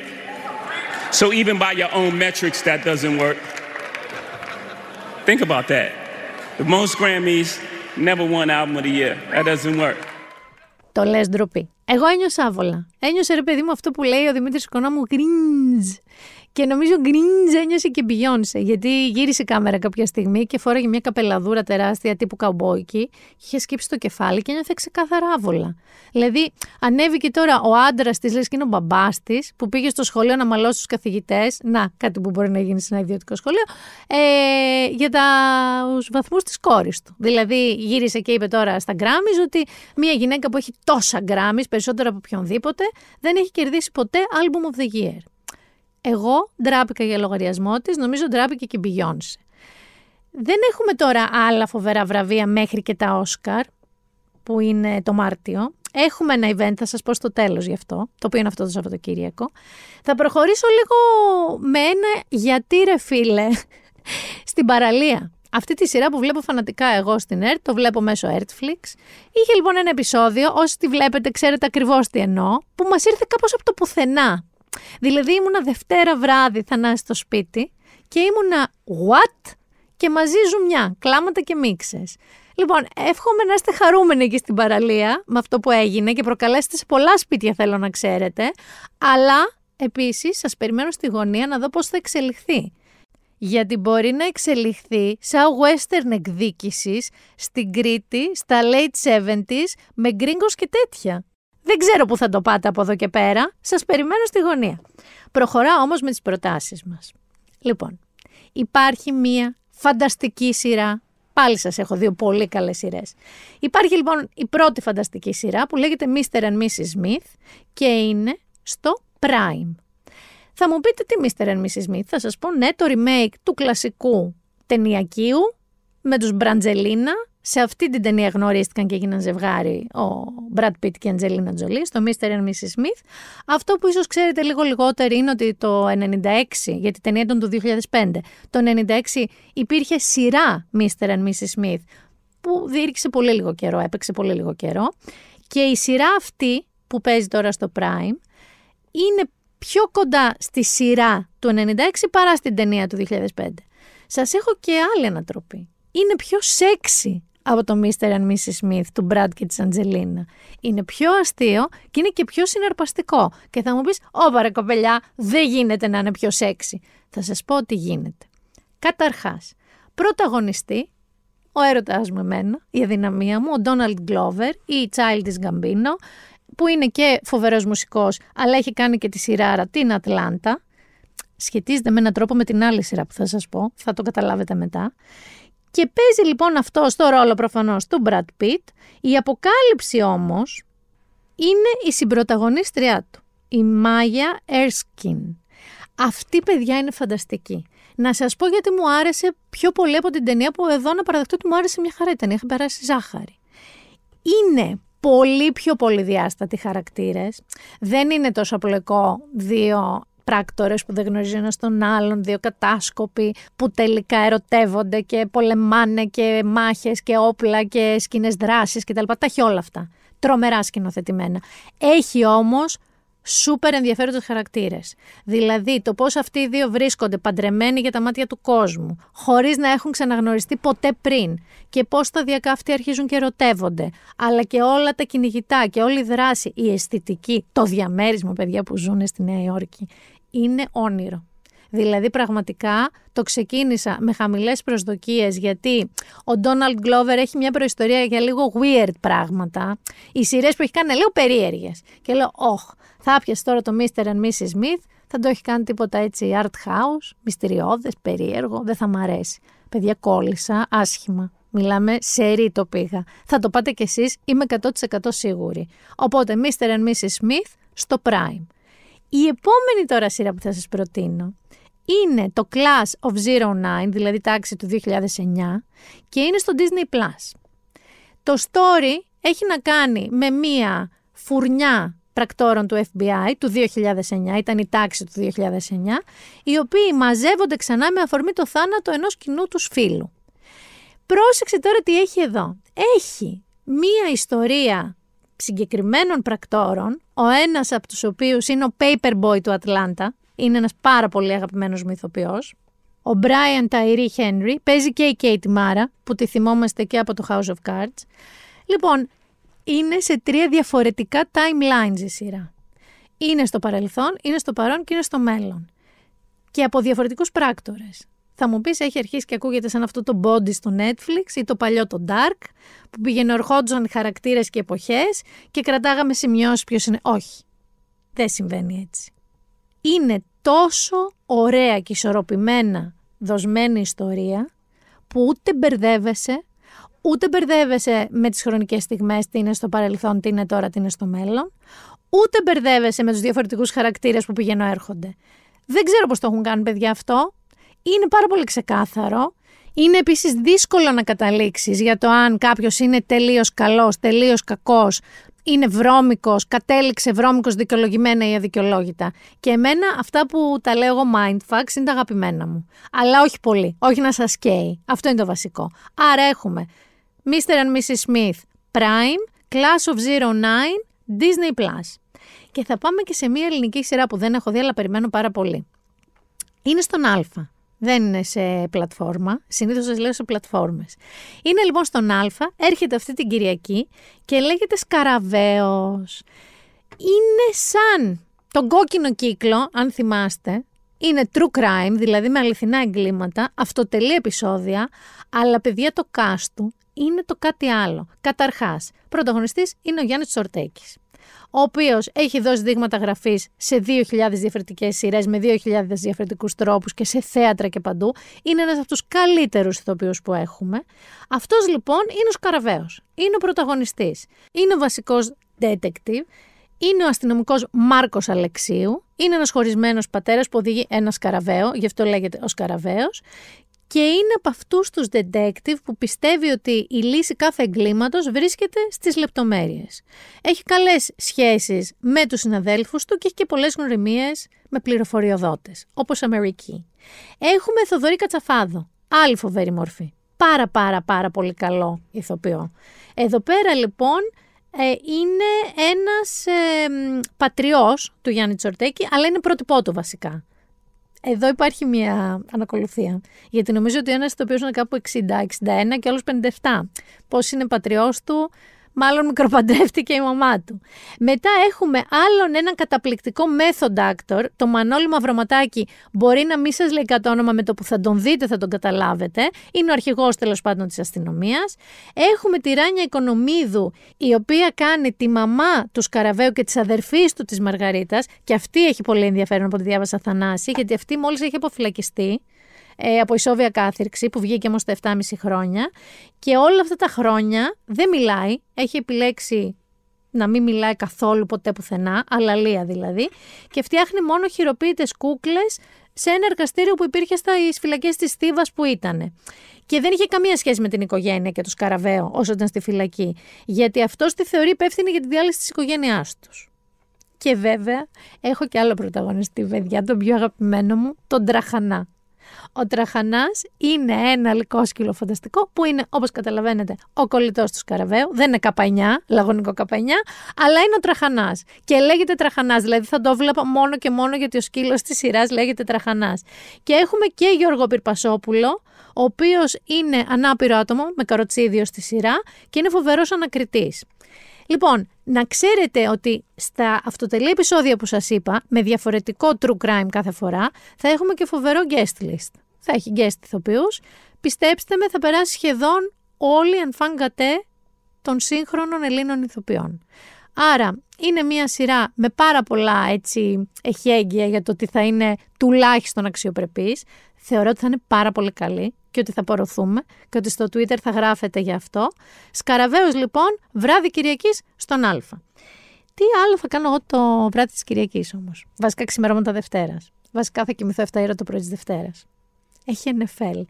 So even by your own metrics, that doesn't work. Think about that. The most Grammys Never won album of the year. That doesn't work. Το λες ντροπή. Εγώ ένιωσα άβολα. Ένιωσε ρε παιδί μου αυτό που λέει ο Δημήτρης Οικονόμου cringe. Και νομίζω γκριντζ ένιωσε και Beyoncé, γιατί γύρισε η κάμερα κάποια στιγμή και φόραγε μια καπελαδούρα τεράστια τύπου καουμπόικη, είχε σκύψει το κεφάλι και ένιωθε ξεκάθαρα άβολα. Δηλαδή, ανέβηκε τώρα ο άντρας της, λες και είναι ο μπαμπάς της, που πήγε στο σχολείο να μαλώσει τους καθηγητές. Να, κάτι που μπορεί να γίνει σε ένα ιδιωτικό σχολείο, ε, για τους βαθμούς της κόρης του. Δηλαδή, γύρισε και είπε τώρα στα γκράμμι ότι μια γυναίκα που έχει τόσα γκράμμι, περισσότερο από οποιονδήποτε, δεν έχει κερδίσει ποτέ album of the year. Εγώ ντράπηκα για λογαριασμό της, νομίζω ντράπηκε και η Beyoncé. Δεν έχουμε τώρα άλλα φοβερά βραβεία μέχρι και τα Όσκαρ, που είναι το Μάρτιο. Έχουμε ένα event, θα σας πω στο τέλος γι' αυτό, το οποίο είναι αυτό το Σαββατοκύριακο. Θα προχωρήσω λίγο με ένα γιατί ρε φίλε (laughs) στην παραλία. Αυτή τη σειρά που βλέπω φανατικά εγώ στην ΕΡΤ, το βλέπω μέσω Ertflix. Είχε λοιπόν ένα επεισόδιο, όσοι τη βλέπετε ξέρετε ακριβώς τι εννοώ, που μας ήρθε κάπως από το πουθενά. Δηλαδή ήμουνα Δευτέρα βράδυ θα στο σπίτι και ήμουνα what; Και μαζί ζουμιά, κλάματα και μίξες. Λοιπόν, εύχομαι να είστε χαρούμενοι εκεί στην παραλία με αυτό που έγινε και προκαλέσετε σε πολλά σπίτια θέλω να ξέρετε, αλλά επίσης σας περιμένω στη γωνία να δω πώς θα εξελιχθεί. Γιατί μπορεί να εξελιχθεί σαν western εκδίκησης στην Κρήτη στα late 70s με γκρίγκος και τέτοια. Δεν ξέρω πού θα το πάτε από εδώ και πέρα. Σας περιμένω στη γωνία. Προχωράω όμως με τις προτάσεις μας. Λοιπόν, υπάρχει μία φανταστική σειρά. Πάλι σας έχω δύο πολύ καλές σειρές. Υπάρχει λοιπόν η πρώτη φανταστική σειρά που λέγεται Mr. and Mrs. Smith και είναι στο Prime. Θα μου πείτε τι Mr. and Mrs. Smith, θα σας πω ναι το remake του κλασικού ταινιακίου με τους Μπραντζελίνα Σε αυτή την ταινία γνωρίστηκαν και έγιναν ζευγάρι ο Brad Pitt και η Angelina Jolie, στο Mr. and Mrs. Smith. Αυτό που ίσως ξέρετε λίγο λιγότερο είναι ότι το 96, γιατί η ταινία ήταν το 2005, το 96 υπήρχε σειρά Mr. and Mrs. Smith, που διήρκησε πολύ λίγο καιρό, έπαιξε πολύ λίγο καιρό. Και η σειρά αυτή που παίζει τώρα στο Prime είναι πιο κοντά στη σειρά του 96 παρά στην ταινία του 2005. Σας έχω και άλλη ανατροπή. Είναι πιο σεξι από το Mr. and Mrs. Smith του Brad και της Αντζελίνα. Είναι πιο αστείο και είναι και πιο συναρπαστικό. Και θα μου πεις, ω ρε κοπελιά, δεν γίνεται να είναι πιο σεξι. Θα σας πω ότι γίνεται. Καταρχάς, πρωταγωνιστή, ο έρωτας μου εμένα, η αδυναμία μου, ο Donald Glover ή η Childish Gambino, που είναι και φοβερός μουσικός, αλλά έχει κάνει και τη σειρά την Ατλάντα. Σχετίζεται με έναν τρόπο με την άλλη σειρά που θα σας πω, θα το καταλάβετε μετά. Και παίζει λοιπόν αυτός στο ρόλο προφανώς του Brad Pitt. Η αποκάλυψη όμως είναι η συμπροταγωνίστριά του, η Maya Erskine. Αυτή παιδιά είναι φανταστική. Να σας πω γιατί μου άρεσε πιο πολύ από την ταινία που εδώ να παραδεχτώ ότι μου άρεσε μια χαρά η ταινία, είχα περάσει ζάχαρη. Είναι πολύ πιο πολυδιάστατοι χαρακτήρες. Δεν είναι τόσο απλοϊκό δύο πράκτορες που δεν γνωρίζουν ένας τον άλλον, δύο κατάσκοποι που τελικά ερωτεύονται και πολεμάνε και μάχες και όπλα και σκηνές δράσεις κτλ. Τα έχει όλα αυτά. Τρομερά σκηνοθετημένα. Έχει όμως σούπερ ενδιαφέροντες χαρακτήρες. Δηλαδή το πώς αυτοί οι δύο βρίσκονται παντρεμένοι για τα μάτια του κόσμου, χωρίς να έχουν ξαναγνωριστεί ποτέ πριν και πώς τα αυτοί αρχίζουν και ερωτεύονται, αλλά και όλα τα κυνηγητά και όλη η δράση, η αισθητική, το διαμέρισμα παιδιά που ζουν στη Νέα Υόρκη, είναι όνειρο. Δηλαδή πραγματικά το ξεκίνησα με χαμηλές προσδοκίες γιατί ο Donald Glover έχει μια προϊστορία για λίγο weird πράγματα. Οι σειρές που έχει κάνει είναι λίγο περίεργες. Και λέω, όχ, θα πιάσει τώρα το Mr. and Mrs. Smith, θα το έχει κάνει τίποτα έτσι art house, μυστηριώδες, περίεργο, δεν θα μ' αρέσει. Παιδιά κόλλησα, άσχημα. Μιλάμε σε ρί το πήγα. Θα το πάτε κι εσείς, είμαι 100% σίγουρη. Οπότε Mr. and Mrs. Smith στο Prime. Η επόμενη τώρα σειρά που θα σας προτείνω είναι το Class of 09, δηλαδή τάξη του 2009 και είναι στο Disney+. Το story έχει να κάνει με μία φουρνιά πρακτόρων του FBI του 2009, ήταν η τάξη του 2009, οι οποίοι μαζεύονται ξανά με αφορμή το θάνατο ενός κοινού τους φίλου. Πρόσεξε τώρα τι έχει εδώ. Έχει μία ιστορία συγκεκριμένων πρακτόρων, ο ένας από τους οποίους είναι ο Paperboy του Ατλάντα, είναι ένας πάρα πολύ αγαπημένος ηθοποιός, ο Brian Tyree Henry, παίζει και η Kate Mara, που τη θυμόμαστε και από το House of Cards. Λοιπόν, είναι σε τρία διαφορετικά timelines η σειρά. Είναι στο παρελθόν, είναι στο παρόν και είναι στο μέλλον. Και από διαφορετικούς πράκτορες. Θα μου πεις, έχει αρχίσει και ακούγεται σαν αυτό το body στο Netflix ή το παλιό το Dark, που πήγαινε ορχόντζον οι χαρακτήρες και εποχές και κρατάγαμε σημειώσεις ποιος είναι. Όχι, δεν συμβαίνει έτσι. Είναι τόσο ωραία και ισορροπημένα δοσμένη ιστορία που ούτε μπερδεύεσαι, ούτε μπερδεύεσαι με τις χρονικές στιγμές, τι είναι στο παρελθόν, τι είναι τώρα, τι είναι στο μέλλον, ούτε μπερδεύεσαι με τους διαφορετικούς χαρακτήρες που πηγαίνουν έρχονται. Δεν ξέρω πώς το έχουν κάνει παιδιά αυτό, είναι πάρα πολύ ξεκάθαρο. Είναι επίσης δύσκολο να καταλήξεις για το αν κάποιος είναι τελείως καλός, τελείως κακός, είναι βρώμικος, κατέληξε βρώμικος δικαιολογημένα ή αδικαιολόγητα. Και εμένα αυτά που τα λέω εγώ mindfucks είναι τα αγαπημένα μου. Αλλά όχι πολύ, όχι να σας καίει. Αυτό είναι το βασικό. Άρα έχουμε Mr. and Mrs. Smith, Prime, Class of 09, Disney+. Και θα πάμε και σε μια ελληνική σειρά που δεν έχω δει αλλά περιμένω πάρα πολύ. Είναι στον Α. Δεν είναι σε πλατφόρμα. Συνήθως σας λέω σε πλατφόρμες. Είναι λοιπόν στον Α, έρχεται αυτή την Κυριακή και λέγεται Σκαραβαίο. Είναι σαν τον κόκκινο κύκλο, αν θυμάστε. Είναι true crime, δηλαδή με αληθινά εγκλήματα, αυτοτελή επεισόδια, αλλά παιδιά το κάστου είναι το κάτι άλλο. Καταρχάς, πρωταγωνιστής είναι ο Γιάννης Τσορτέκης ο οποίος έχει δώσει δείγματα γραφής σε 2.000 διαφορετικές σειρές με 2.000 διαφορετικούς τρόπους και σε θέατρα και παντού. Είναι ένας από τους καλύτερους ηθοποιούς που έχουμε. Αυτός λοιπόν είναι ο Σκαραβαίο. Είναι ο πρωταγωνιστής. Είναι ο βασικός detective. Είναι ο αστυνομικός Μάρκος Αλεξίου. Είναι ένας χωρισμένος πατέρας που οδηγεί ένα σκαραβαίο, γι' αυτό λέγεται ο Σκαραβαίο. Και είναι από αυτούς τους detective που πιστεύει ότι η λύση κάθε εγκλήματος βρίσκεται στις λεπτομέρειες. Έχει καλές σχέσεις με τους συναδέλφους του και έχει και πολλές γνωριμίες με πληροφοριοδότες, όπως Αμερική. Έχουμε Θοδωρή Κατσαφάδο, άλλη φοβερή μορφή. Πάρα πάρα πάρα πολύ καλό ηθοποιό. Εδώ πέρα λοιπόν ε, είναι ένας ε, πατριός του Γιάννη Τσορτέκη, αλλά είναι πρότυπό του βασικά. Εδώ υπάρχει μια ανακολουθία. Γιατί νομίζω ότι ένας ηθοποιό είναι κάπου 60, 61 και άλλος 57. Πώς είναι πατριός του, μάλλον μικροπαντρεύτηκε η μαμά του. Μετά έχουμε άλλον έναν καταπληκτικό method actor, το Μανώλη Μαυροματάκη. Μπορεί να μην σας λέει το όνομα με το που θα τον δείτε, θα τον καταλάβετε. Είναι ο αρχηγός τέλος πάντων της αστυνομίας. Έχουμε τη Ράνια Οικονομίδου, η οποία κάνει τη μαμά τους Σκαραβαίου και τη αδερφή του της Μαργαρίτας. Και αυτή έχει πολύ ενδιαφέρον από τη διάβασα Θανάση, γιατί αυτή μόλις έχει αποφυλακιστεί ε, από ισόβια κάθυρξη που βγήκε όμως τα 7,5 χρόνια και όλα αυτά τα χρόνια δεν μιλάει, έχει επιλέξει να μην μιλάει καθόλου ποτέ πουθενά, αλαλία δηλαδή, και φτιάχνει μόνο χειροποίητες κούκλες σε ένα εργαστήριο που υπήρχε στα φυλακές της Θήβας που ήταν. Και δεν είχε καμία σχέση με την οικογένεια και τους Σκαραβαίο όσο ήταν στη φυλακή, γιατί αυτό τη θεωρεί υπεύθυνη για τη διάλυση της οικογένειάς τους. Και βέβαια, έχω και άλλο πρωταγωνιστή, παιδιά, τον πιο αγαπημένο μου, τον Τραχανά. Ο τραχανάς είναι ένα λικόσκυλο φανταστικό που είναι, όπως καταλαβαίνετε, ο κολλητός του Σκαραβαίου. Δεν είναι καπανιά, λαγωνικό καπανιά, αλλά είναι ο τραχανάς. Και λέγεται τραχανάς. Δηλαδή θα το βλέπα μόνο και μόνο γιατί ο σκύλος της σειράς λέγεται τραχανάς. Και έχουμε και Γιώργο Πυρπασόπουλο, ο οποίος είναι ανάπηρο άτομο με καροτσίδιο στη σειρά και είναι φοβερός ανακριτής. Λοιπόν, να ξέρετε ότι στα αυτοτελή επεισόδια που σας είπα, με διαφορετικό true crime κάθε φορά, θα έχουμε και φοβερό guest list. Θα έχει guest ηθοποιούς. Πιστέψτε με, θα περάσει σχεδόν όλοι αν φάγκατε των σύγχρονων Ελλήνων ηθοποιών. Άρα, είναι μια σειρά με πάρα πολλά έτσι εχέγγυα για το ότι θα είναι τουλάχιστον αξιοπρεπής. Θεωρώ ότι θα είναι πάρα πολύ καλή και ότι θα πορωθούμε και ότι στο Twitter θα γράφετε γι' αυτό. Σκαραβαίος λοιπόν, βράδυ Κυριακής στον Α. Τι άλλο θα κάνω εγώ το βράδυ της Κυριακής όμως; Βασικά ξημερώματα Δευτέρας. Βασικά θα κοιμηθώ 7 ώρα το πρωί της Δευτέρας. Έχει NFL.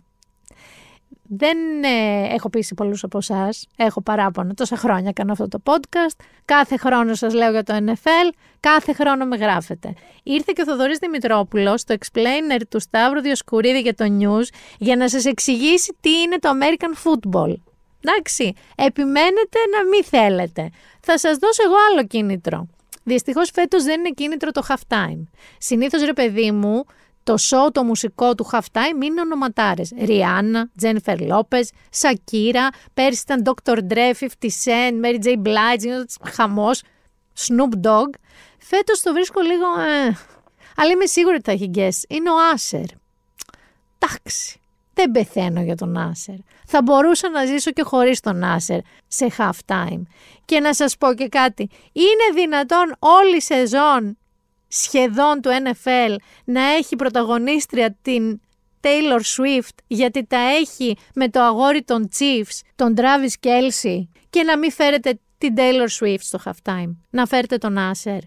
Δεν ε, έχω πείσει πολλούς από εσάς. Έχω παράπονο. Τόσα χρόνια κάνω αυτό το podcast. Κάθε χρόνο σας λέω για το NFL. Κάθε χρόνο με γράφετε. Ήρθε και ο Θοδωρής Δημητρόπουλος στο explainer του Σταύρου Διοσκουρίδη για το news για να σας εξηγήσει τι είναι το American football. Εντάξει, επιμένετε να μην θέλετε. Θα σας δώσω εγώ άλλο κίνητρο. Δυστυχώς φέτος δεν είναι κίνητρο το half time. Συνήθως ρε παιδί μου, το show το μουσικό του halftime είναι ονοματάρες. Ριάννα, Τζένιφερ Λόπες, Σακύρα, πέρσι ήταν Dr. Dre, 50 Cent, Mary J. Blige, χαμός, Snoop Dogg. Φέτος το βρίσκω λίγο. Ε, αλλά είμαι σίγουρη ότι θα έχει guess. Είναι ο Άσερ. Εντάξει. Δεν πεθαίνω για τον Άσερ. Θα μπορούσα να ζήσω και χωρίς τον Άσερ σε half time. Και να σας πω και κάτι. Είναι δυνατόν όλη η σεζόν σχεδόν του NFL να έχει πρωταγωνίστρια την Taylor Swift γιατί τα έχει με το αγόρι των Chiefs, τον Travis Kelsey και να μην φέρετε την Taylor Swift στο halftime, να φέρετε τον Asher.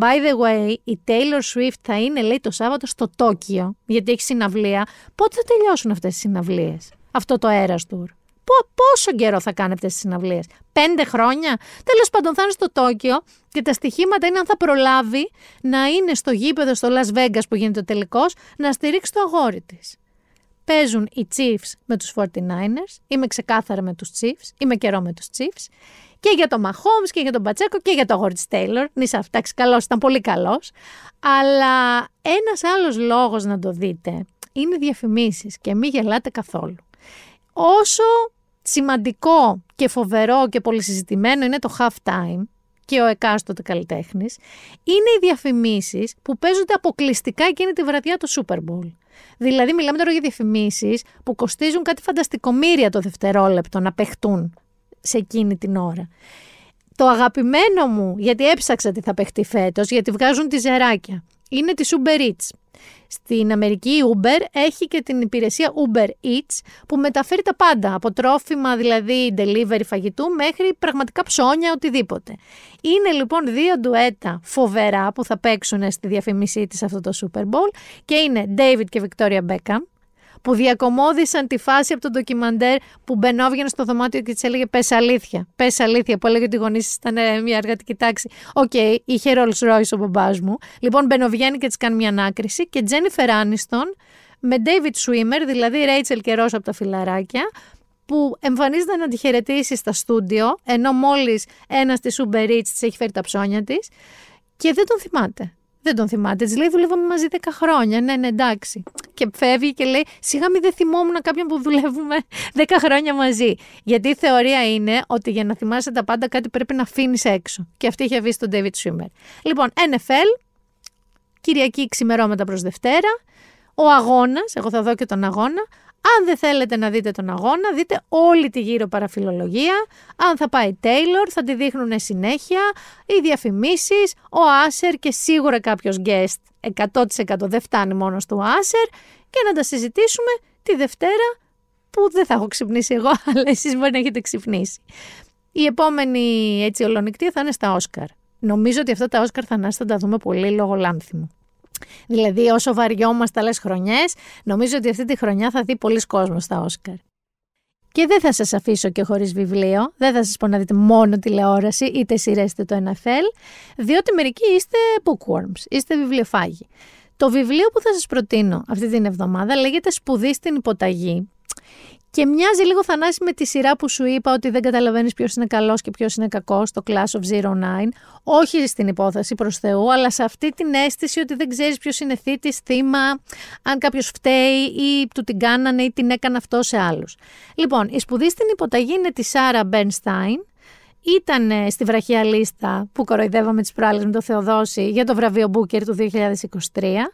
By the way, η Taylor Swift θα είναι λέει το Σάββατο στο Τόκιο γιατί έχει συναυλία. Πότε θα τελειώσουν αυτές τις συναυλίες, αυτό το Eras Tour πόσο καιρό θα κάνει αυτέ τις συναυλίες, Πέντε χρόνια; Τέλος πάντων, θα είναι στο Τόκιο και τα στοιχήματα είναι αν θα προλάβει να είναι στο γήπεδο στο Las Vegas που γίνεται ο τελικός, να στηρίξει το αγόρι της. Παίζουν οι Chiefs με τους 49ers, είμαι ξεκάθαρα με τους Chiefs, είμαι καιρό με τους Chiefs, και για τον Mahomes και για τον Πατσέκο και για τον αγόρι της Taylor. Νίσα, εντάξει, καλός, ήταν πολύ καλός. Αλλά ένας άλλος λόγος να το δείτε είναι οι διαφημίσεις και μην γελάτε καθόλου. Όσο σημαντικό και φοβερό και πολυσυζητημένο είναι το half time και ο εκάστοτε καλλιτέχνης, είναι οι διαφημίσεις που παίζονται αποκλειστικά εκείνη τη βραδιά του Super Bowl. Δηλαδή, μιλάμε τώρα για διαφημίσεις που κοστίζουν κάτι φανταστικομήρια το δευτερόλεπτο να παιχτούν σε εκείνη την ώρα. Το αγαπημένο μου, γιατί έψαξα τι θα παιχτεί φέτος, γιατί βγάζουν τη ζεράκια, είναι τη Uber Eats. Στην Αμερική η Uber έχει και την υπηρεσία Uber Eats που μεταφέρει τα πάντα, από τρόφιμα δηλαδή delivery φαγητού μέχρι πραγματικά ψώνια, οτιδήποτε. Είναι λοιπόν δύο ντουέτα φοβερά που θα παίξουν στη διαφήμισή της αυτό το Super Bowl και είναι David και Victoria Beckham που διακωμώδησαν τη φάση από το ντοκιμαντέρ που μπαινόβγαινε στο δωμάτιο και της έλεγε Πες αλήθεια. Πες αλήθεια, που έλεγε ότι οι γονείς ήταν ε, μια εργατική τάξη. OK, okay, είχε Rolls Royce ο μπαμπάς μου. Λοιπόν, μπαινοβγαίνει και της κάνει μια ανάκριση και Jennifer Aniston με David Schwimmer, δηλαδή Rachel και Ρώσο από τα φιλαράκια, που εμφανίζεται να τη χαιρετήσει στα στούντιο, ενώ μόλις ένας της Uber Eats της έχει φέρει τα ψώνια της και δεν τον θυμάται. Δεν τον θυμάται. Της λέει: Δουλεύαμε μαζί 10 χρόνια. Ναι, ναι, εντάξει. Και φεύγει και λέει: Σιγά μην δεν θυμόμουν κάποιον που δουλεύουμε 10 χρόνια μαζί. Γιατί η θεωρία είναι ότι για να θυμάσαι τα πάντα κάτι πρέπει να αφήνεις έξω. Και αυτή είχε βγει στον David Schwimmer. Λοιπόν, NFL, Κυριακή ξημερώματα προς Δευτέρα. Ο αγώνας, εγώ θα δω και τον αγώνα. Αν δεν θέλετε να δείτε τον αγώνα, δείτε όλη τη γύρω παραφιλολογία. Αν θα πάει Taylor, θα τη δείχνουν συνέχεια. Οι διαφημίσεις, ο Άσερ και σίγουρα κάποιος guest 100% δεν φτάνει μόνος του Άσερ και να τα συζητήσουμε τη Δευτέρα που δεν θα έχω ξυπνήσει εγώ, (laughs) αλλά εσείς μπορεί να έχετε ξυπνήσει. Η επόμενη έτσι ολονικτή θα είναι στα Όσκαρ. Νομίζω ότι αυτά τα Όσκαρ θα, θα τα δούμε πολύ λόγω λάνθιμου. Δηλαδή, όσο βαριόμαστε άλλες χρονιές, νομίζω ότι αυτή τη χρονιά θα δει πολλοί κόσμος στα Όσκαρ. Και δεν θα σας αφήσω και χωρίς βιβλίο, δεν θα σας πω να δείτε μόνο τηλεόραση, είτε σειρές είτε το NFL, διότι μερικοί είστε bookworms, είστε βιβλιοφάγοι. Το βιβλίο που θα σας προτείνω αυτή την εβδομάδα λέγεται «Σπουδή στην υποταγή» Και μοιάζει λίγο Θανάση με τη σειρά που σου είπα ότι δεν καταλαβαίνεις ποιος είναι καλός και ποιος είναι κακός στο Class of Zero Nine. Όχι στην υπόθεση προς Θεού, αλλά σε αυτή την αίσθηση ότι δεν ξέρεις ποιος είναι θήτης, θύμα, αν κάποιος φταίει ή του την κάνανε ή την έκανε αυτό σε άλλους. Λοιπόν, η σπουδή στην υποταγή είναι τη Σάρα Μπενστάιν. Ήταν στη βραχία λίστα που κοροϊδεύαμε τις προάλλες με το Θεοδόση για το βραβείο Booker του 2023.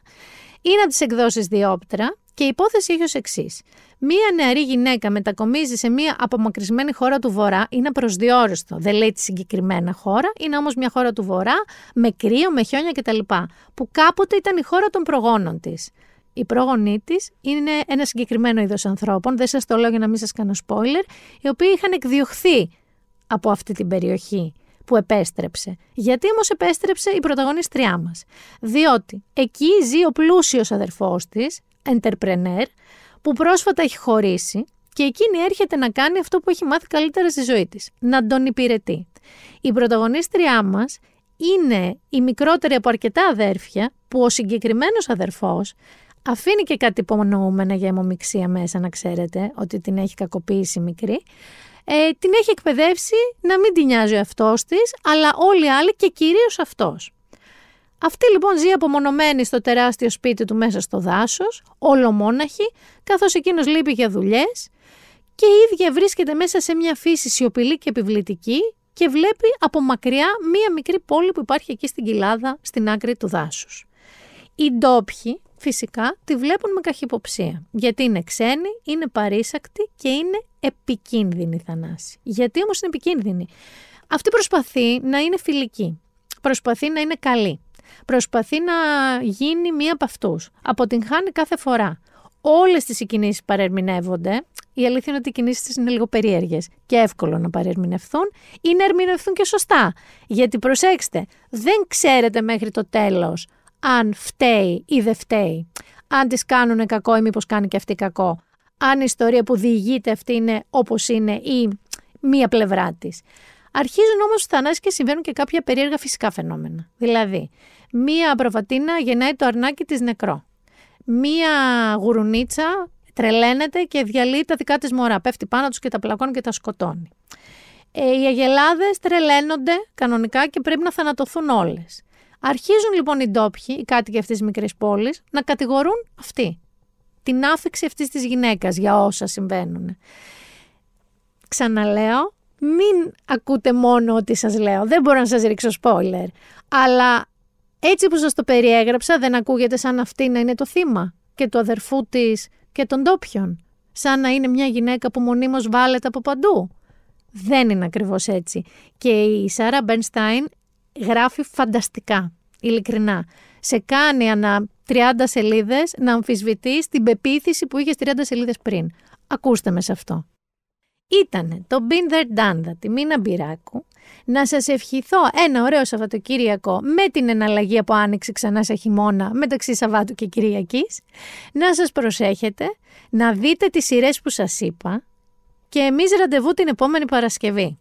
Είναι από τις εκδόσεις Διόπτρα και η υπόθεση έχει ως εξής. Μία νεαρή γυναίκα μετακομίζει σε μία απομακρυσμένη χώρα του Βορρά, είναι προσδιορίστο, δεν λέει τη συγκεκριμένα χώρα, είναι όμως μια χώρα του Βορρά με κρύο, με χιόνια κτλ. Που κάποτε ήταν η χώρα των προγόνων της. Η πρόγονή της είναι ένα συγκεκριμένο είδος ανθρώπων, δεν σας το λέω για να μην σας κάνω spoiler, οι οποίοι είχαν εκδιωχθεί από αυτή την περιοχή που επέστρεψε. Γιατί όμως επέστρεψε η πρωταγωνίστριά μας; Διότι εκεί ζει ο πλούσιος αδερφός της, entrepreneur, που πρόσφατα έχει χωρίσει και εκείνη έρχεται να κάνει αυτό που έχει μάθει καλύτερα στη ζωή της, να τον υπηρετεί. Η πρωταγωνίστριά μας είναι η μικρότερη από αρκετά αδέρφια που ο συγκεκριμένος αδερφός αφήνει και κάτι υπονοούμενα για αιμομηξία μέσα να ξέρετε ότι την έχει κακοποιήσει μικρή ε, την έχει εκπαιδεύσει να μην την νοιάζει ο αυτός της αλλά όλοι οι άλλοι και κυρίως αυτός. Αυτή λοιπόν ζει απομονωμένη στο τεράστιο σπίτι του μέσα στο δάσος, ολομόναχη, καθώς εκείνος λείπει για δουλειές και η ίδια βρίσκεται μέσα σε μια φύση σιωπηλή και επιβλητική και βλέπει από μακριά μία μικρή πόλη που υπάρχει εκεί στην κοιλάδα, στην άκρη του δάσους. Οι ντόπιοι φυσικά τη βλέπουν με καχυποψία, γιατί είναι ξένοι, είναι παρήσακτοι και είναι επικίνδυνοι θανάση. Γιατί όμως είναι επικίνδυνοι; Αυτή προσπαθεί να είναι φιλική, προσπαθεί να είναι καλή προσπαθεί να γίνει μία από αυτούς. Αποτυγχάνει κάθε φορά. Όλες τις οι κινήσει παρερμηνεύονται. Η αλήθεια είναι ότι οι κινήσει της είναι λίγο περίεργες και εύκολο να παρερμηνευθούν ή να ερμηνευθούν και σωστά. Γιατί προσέξτε, δεν ξέρετε μέχρι το τέλος αν φταίει ή δεν φταίει. Αν τη κάνουν κακό ή μήπως κάνει και αυτή κακό. Αν η ιστορία που διηγείται αυτή είναι όπως είναι ή μία πλευρά της. Αρχίζουν όμως θανάσει και συμβαίνουν και κάποια περίεργα φυσικά φαινόμενα. Δηλαδή, μία προβατίνα γεννάει το αρνάκι της νεκρό. Μία γουρουνίτσα τρελαίνεται και διαλύει τα δικά της μωρά. Πέφτει πάνω τους και τα πλακώνει και τα σκοτώνει. Ε, οι αγελάδες τρελαίνονται κανονικά και πρέπει να θανατωθούν όλες. Αρχίζουν λοιπόν οι ντόπιοι, οι κάτοικοι αυτής της μικρής πόλης, να κατηγορούν αυτή. Την άφηξη αυτής της γυναίκας για όσα συμβαίνουν. Ξαναλέω, μην ακούτε μόνο ό,τι σας λέω. Δεν μπορώ να σας ρίξω spoiler. Αλλά έτσι που σας το περιέγραψα δεν ακούγεται σαν αυτή να είναι το θύμα και του αδερφού της και των ντόπιων. Σαν να είναι μια γυναίκα που μονίμως βάλετε από παντού. Δεν είναι ακριβώς έτσι. Και η Σάρα Μπενστάιν γράφει φανταστικά, ειλικρινά. Σε κάνει ανά 30 σελίδες να αμφισβητείς την πεποίθηση που είχες 30 σελίδες πριν. Ακούστε με σε αυτό. Ήτανε το Been There Done That, τη Μίνα Μπυράκου, Να σας ευχηθώ ένα ωραίο Σαββατοκύριακο με την εναλλαγή από άνοιξη ξανά σε χειμώνα μεταξύ Σαββάτου και Κυριακής. Να σας προσέχετε, να δείτε τις σειρές που σας είπα και εμείς ραντεβού την επόμενη Παρασκευή.